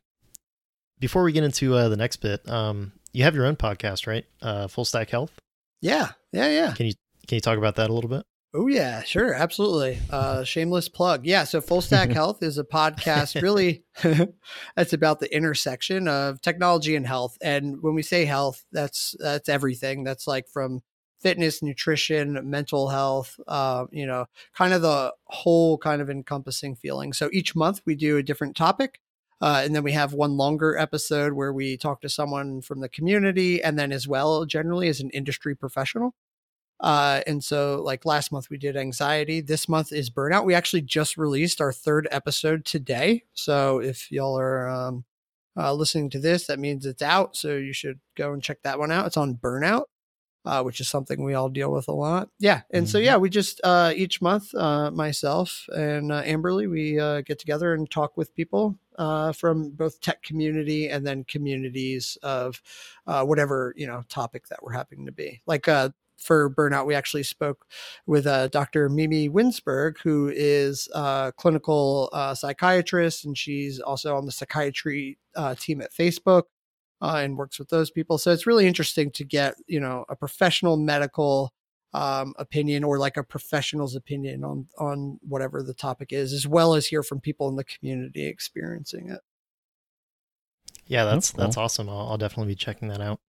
before we get into uh, the next bit, um, you have your own podcast, right? Uh, Full Stack Health. Yeah, yeah, yeah. Can you can you talk about that a little bit? Oh yeah, sure, absolutely. Uh, shameless plug. Yeah, so Full Stack Health is a podcast. Really, that's about the intersection of technology and health. And when we say health, that's that's everything. That's like from fitness, nutrition, mental health. Uh, you know, kind of the whole kind of encompassing feeling. So each month we do a different topic. Uh, and then we have one longer episode where we talk to someone from the community, and then as well, generally as an industry professional. Uh, and so, like last month, we did anxiety. This month is burnout. We actually just released our third episode today. So, if y'all are um, uh, listening to this, that means it's out. So, you should go and check that one out. It's on burnout, uh, which is something we all deal with a lot. Yeah. And so, Mhm. yeah, we just uh, each month, uh, myself and uh, Amberley, we uh, get together and talk with people uh, from both tech community and then communities of uh, whatever you know topic that we're happening to be. Like uh, for burnout, we actually spoke with uh, Dr. Mimi Winsberg, who is a clinical uh, psychiatrist, and she's also on the psychiatry uh, team at Facebook uh, and works with those people. So it's really interesting to get you know a professional medical um, opinion or like a professional's opinion on on whatever the topic is, as well as hear from people in the community experiencing it. Yeah, that's That's that's, awesome. I'll, I'll definitely be checking that out.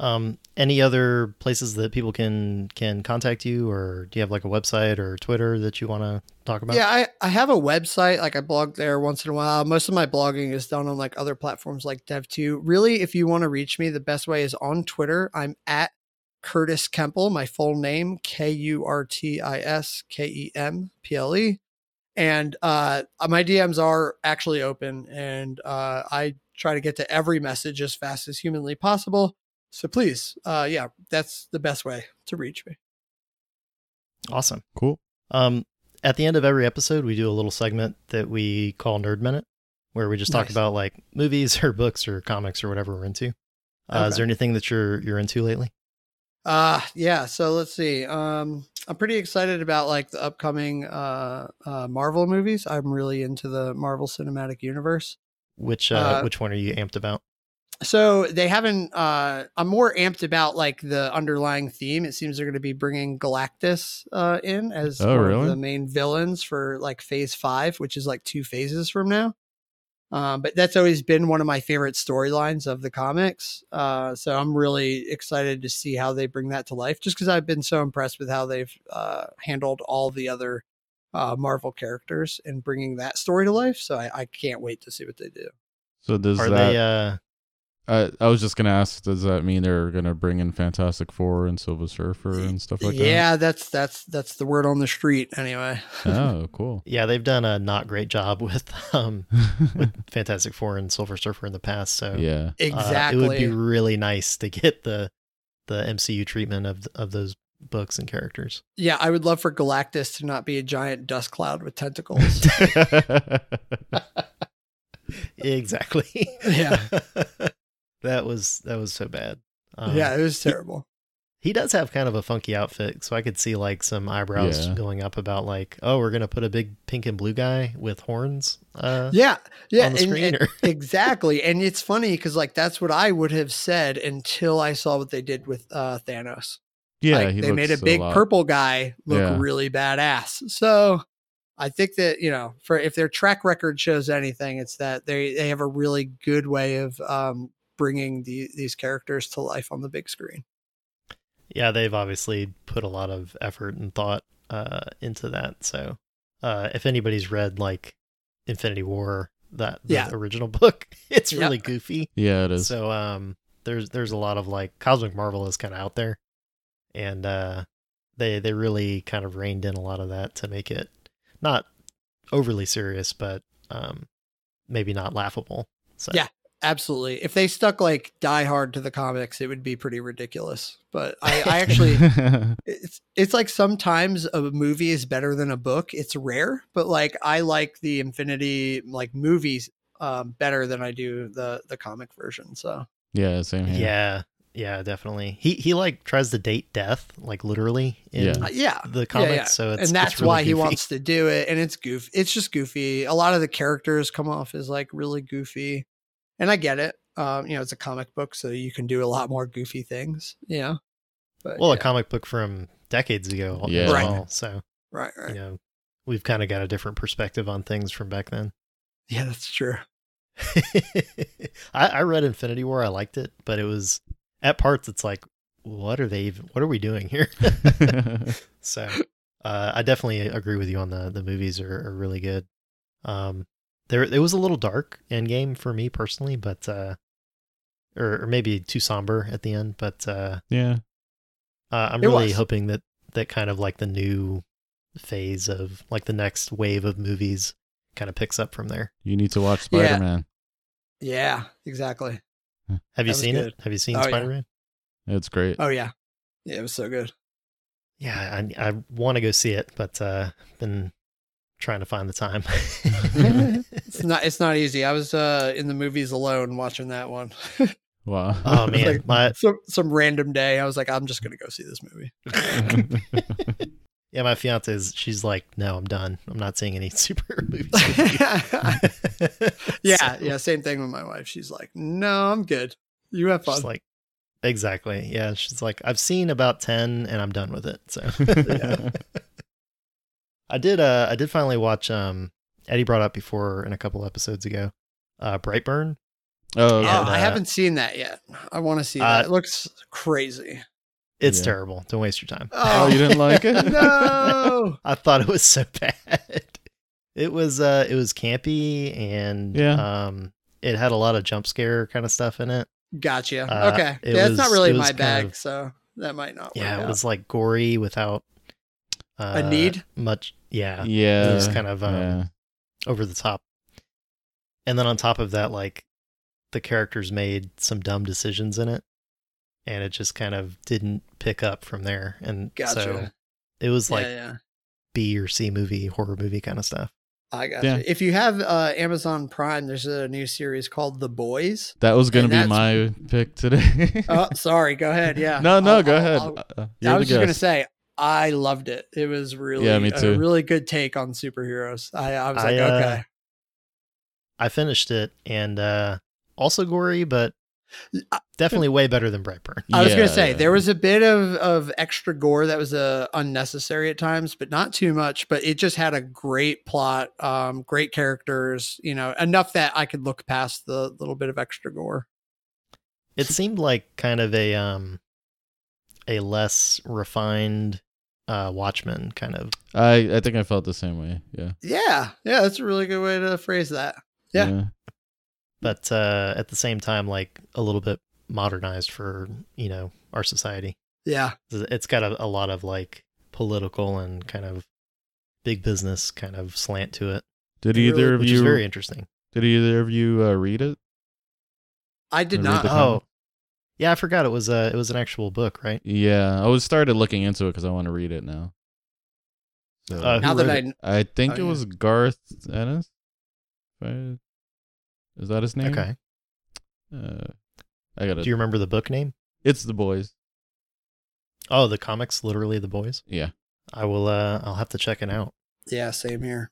Um, any other places that people can can contact you, or do you have like a website or Twitter that you want to talk about? Yeah, I, I have a website. Like I blog there once in a while. Most of my blogging is done on like other platforms like Dev.to. Really, if you want to reach me, the best way is on Twitter. I'm at Kurtis Kemple, my full name, K U R T I S K E M P L E. And uh, my DMs are actually open, and uh, I try to get to every message as fast as humanly possible. So please, uh, yeah, that's the best way to reach me. Awesome. Cool. Um, at the end of every episode, we do a little segment that we call Nerd Minute, where we just talk Nice. about like movies or books or comics or whatever we're into. Uh, Is there anything that you're you're into lately? Uh yeah, so let's see. Um I'm pretty excited about like the upcoming uh uh Marvel movies. I'm really into the Marvel Cinematic Universe. Which uh, Uh, which one are you amped about? So they haven't uh I'm more amped about like the underlying theme. It seems they're going to be bringing Galactus uh in as Oh, one really? of the main villains for like phase 5, which is like two phases from now. Um, but that's always been one of my favorite storylines of the comics. Uh, so I'm really excited to see how they bring that to life, just because I've been so impressed with how they've uh, handled all the other uh, Marvel characters and bringing that story to life. So I, I can't wait to see what they do. So does Are that? they? Uh, I I was just gonna ask. Does that mean they're gonna bring in Fantastic Four and Silver Surfer and stuff like that? yeah, that's that's that's the word on the street anyway. Oh, cool. yeah, they've done a not great job with um with Fantastic Four and Silver Surfer in the past. So yeah. uh, Exactly. it would be really nice to get the the MCU treatment of of those books and characters. yeah, I would love for Galactus to not be a giant dust cloud with tentacles. exactly. Yeah. That was that was so bad. Um, yeah, it was terrible. he does have kind of a funky outfit, so I could see like some eyebrows Yeah. going up about like, oh, we're gonna put a big pink and blue guy with horns. Uh, Yeah, yeah, on the and- screen, and- or- exactly. And it's funny because like that's what I would have said until I saw what they did with uh, Thanos. Yeah, Like, he they made a big lot- purple guy look Yeah. really badass. So I think that you know, for if their track record shows anything, it's that they they have a really good way of um, bringing the, these characters to life on the big screen. yeah, they've obviously put a lot of effort and thought uh, into that. So, uh, if anybody's read like Infinity War, that the Yeah. original book, it's Yep. really goofy. Yeah, it is. So, um, there's there's a lot of like Cosmic Marvel is kind of out there, and uh, they they really kind of reined in a lot of that to make it not overly serious, but um, maybe not laughable. So Yeah. Absolutely. If they stuck like Die Hard to the comics, it would be pretty ridiculous. But I, I actually it's it's like sometimes a movie is better than a book. It's rare, but like I like the Infinity like movies um, better than I do the the comic version. So yeah, same here. yeah, yeah, definitely. He he like tries to date death, like literally in Yeah. uh, yeah, the comics. yeah. So it's and that's it's really why he wants to do it. And it's goofy. It's just goofy. A lot of the characters come off as like really goofy, and I get it. Um, you know, it's a comic book, so you can do a lot more goofy things. You know, but well, a comic book from decades ago. as Yeah. Right. well. So right, right. you know, we've kind of got a different perspective on things from back then. Yeah, that's true. I, I read Infinity War. I liked it, but it was at parts. It's like, what are they? Even, what are we doing here? so, uh, I definitely agree with you on the the movies are, are really good. Um, there it was a little dark end game for me personally, but uh, or, or maybe too somber at the end. But uh, yeah. uh, I'm It really was. hoping that that kind of like the new phase of like the next wave of movies kind of picks up from there. You need to watch Spider Man. Yeah, exactly. Have you That was seen good. it? Have you seen Oh. Spider Man? It's great. Oh yeah, yeah, it was so good. Yeah, I, I want to go see it, but uh, been trying to find the time. It's not it's not easy. I was uh in the movies alone watching that one. Wow. oh man, Like- my some some random day, I was like, I'm just gonna go see this movie. yeah, my fiance is. She's like, no, I'm done. I'm not seeing any superhero movies. with yeah, So, yeah, same thing with my wife. She's like, No, I'm good. You have fun. She's like, exactly. Yeah, she's like, I've seen about ten, and I'm done with it. So I did. Uh, I did finally watch. Um, Eddie brought up before in a couple episodes ago. Uh, Brightburn. oh, oh, okay. and, I uh, haven't seen that yet. I want to see uh, that. It looks crazy. It's Yeah. terrible. Don't waste your time. Oh, you didn't like it? no. I thought it was so bad. It was uh it was campy and Yeah. um it had a lot of jump scare kind of stuff in it. Gotcha. Uh, okay. it Yeah, it's not really it my bag, of- so that might not work. Yeah, it out. was like gory without uh, A need? much yeah, yeah. it was kind of um yeah. Over the top. And then on top of that like the characters made some dumb decisions in it and it just kind of didn't pick up from there and Gotcha. so it was like yeah, yeah. B or C movie, horror movie kind of stuff. I got Yeah. you. If you have uh, Amazon Prime, there's a new series called The Boys. That was gonna be my pick today. Oh, sorry. Go ahead. Yeah. no, no, I'll- go I'll- ahead. I'll- Uh, I was just gonna say I loved it. It was really Yeah, me a too. really good take on superheroes. I, I was I, like, uh, okay. I finished it and uh also gory, but definitely way better than Brightburn. I was Yeah, gonna say yeah. there was a bit of of extra gore that was uh, unnecessary at times, but not too much. But it just had a great plot, um, great characters. You know, enough that I could look past the little bit of extra gore. It seemed like kind of a um a less refined uh Watchmen kind of. I I think I felt the same way. Yeah. Yeah, yeah, that's a really good way to phrase that. Yeah. but uh, at the same time, like a little bit modernized for you know our society. Yeah. It's got a, a lot of like political and kind of big business kind of slant to it, Did Really- either of which is you very interesting. did either of you uh, read it? I did Read not. the Oh, yeah, I forgot it was a it was an actual book, right? Yeah, I was started looking into it because I want to read it now. So Uh, now that wrote I I think Oh, it yeah. was Garth Ennis. Right? Is that his name? Okay. Uh, I gotta. Do you remember the book name? it's the boys. Oh, the comics, literally the boys. Yeah. I will. uh I'll have to check it out. yeah, same here.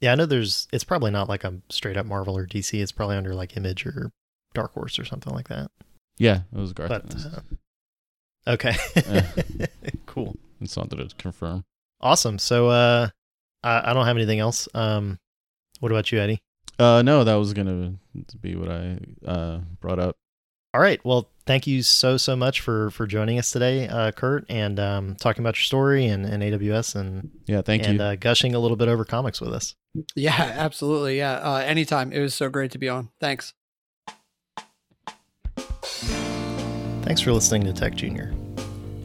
Yeah, I know there's. It's probably not like a straight up Marvel or DC. It's probably under like Image or Dark Horse or something like that. Yeah, it was Garth But Ennis. uh, okay, cool, I just wanted to confirm. awesome. So uh, I, I don't have anything else. Um, what about you, Eddie? Uh, no, that was gonna be what I uh brought up. All right. Well, thank you so so much for for joining us today, uh, Kurt, and um, talking about your story and, and AWS and Yeah, thank and you. Uh, gushing a little bit over comics with us. Yeah, absolutely. Yeah. Uh, anytime. It was so great to be on. Thanks. Thanks for listening to Tech Junior.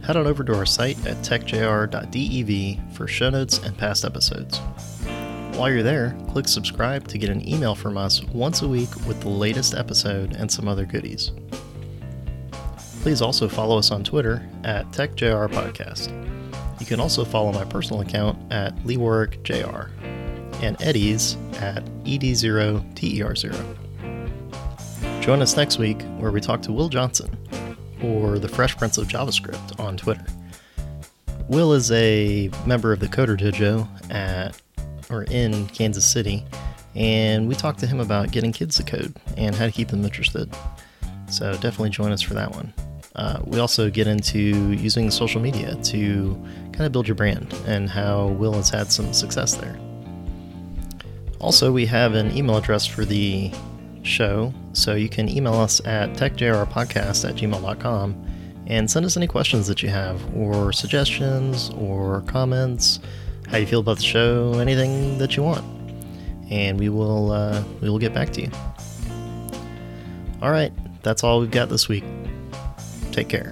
Head on over to our site at techjr.dev for show notes and past episodes. While you're there, click subscribe to get an email from us once a week with the latest episode and some other goodies. Please also follow us on Twitter at TechJR Podcast. You can also follow my personal account at LeeWarrickJR and Eddie's at E ED0TER0. Join us next week where we talk to Will Johnson, or the Fresh Prince of JavaScript on Twitter. Will is a member of the Coder Dojo at or in Kansas City, and we talked to him about getting kids to code and how to keep them interested. So definitely join us for that one. Uh, we also get into using social media to kind of build your brand and how Will has had some success there. Also, we have an email address for the show, so you can email us at techjrpodcast at gmail.com and send us any questions that you have, or suggestions, or comments, how you feel about the show, anything that you want, and we will uh, we will get back to you. All right, that's all we've got this week. Take care.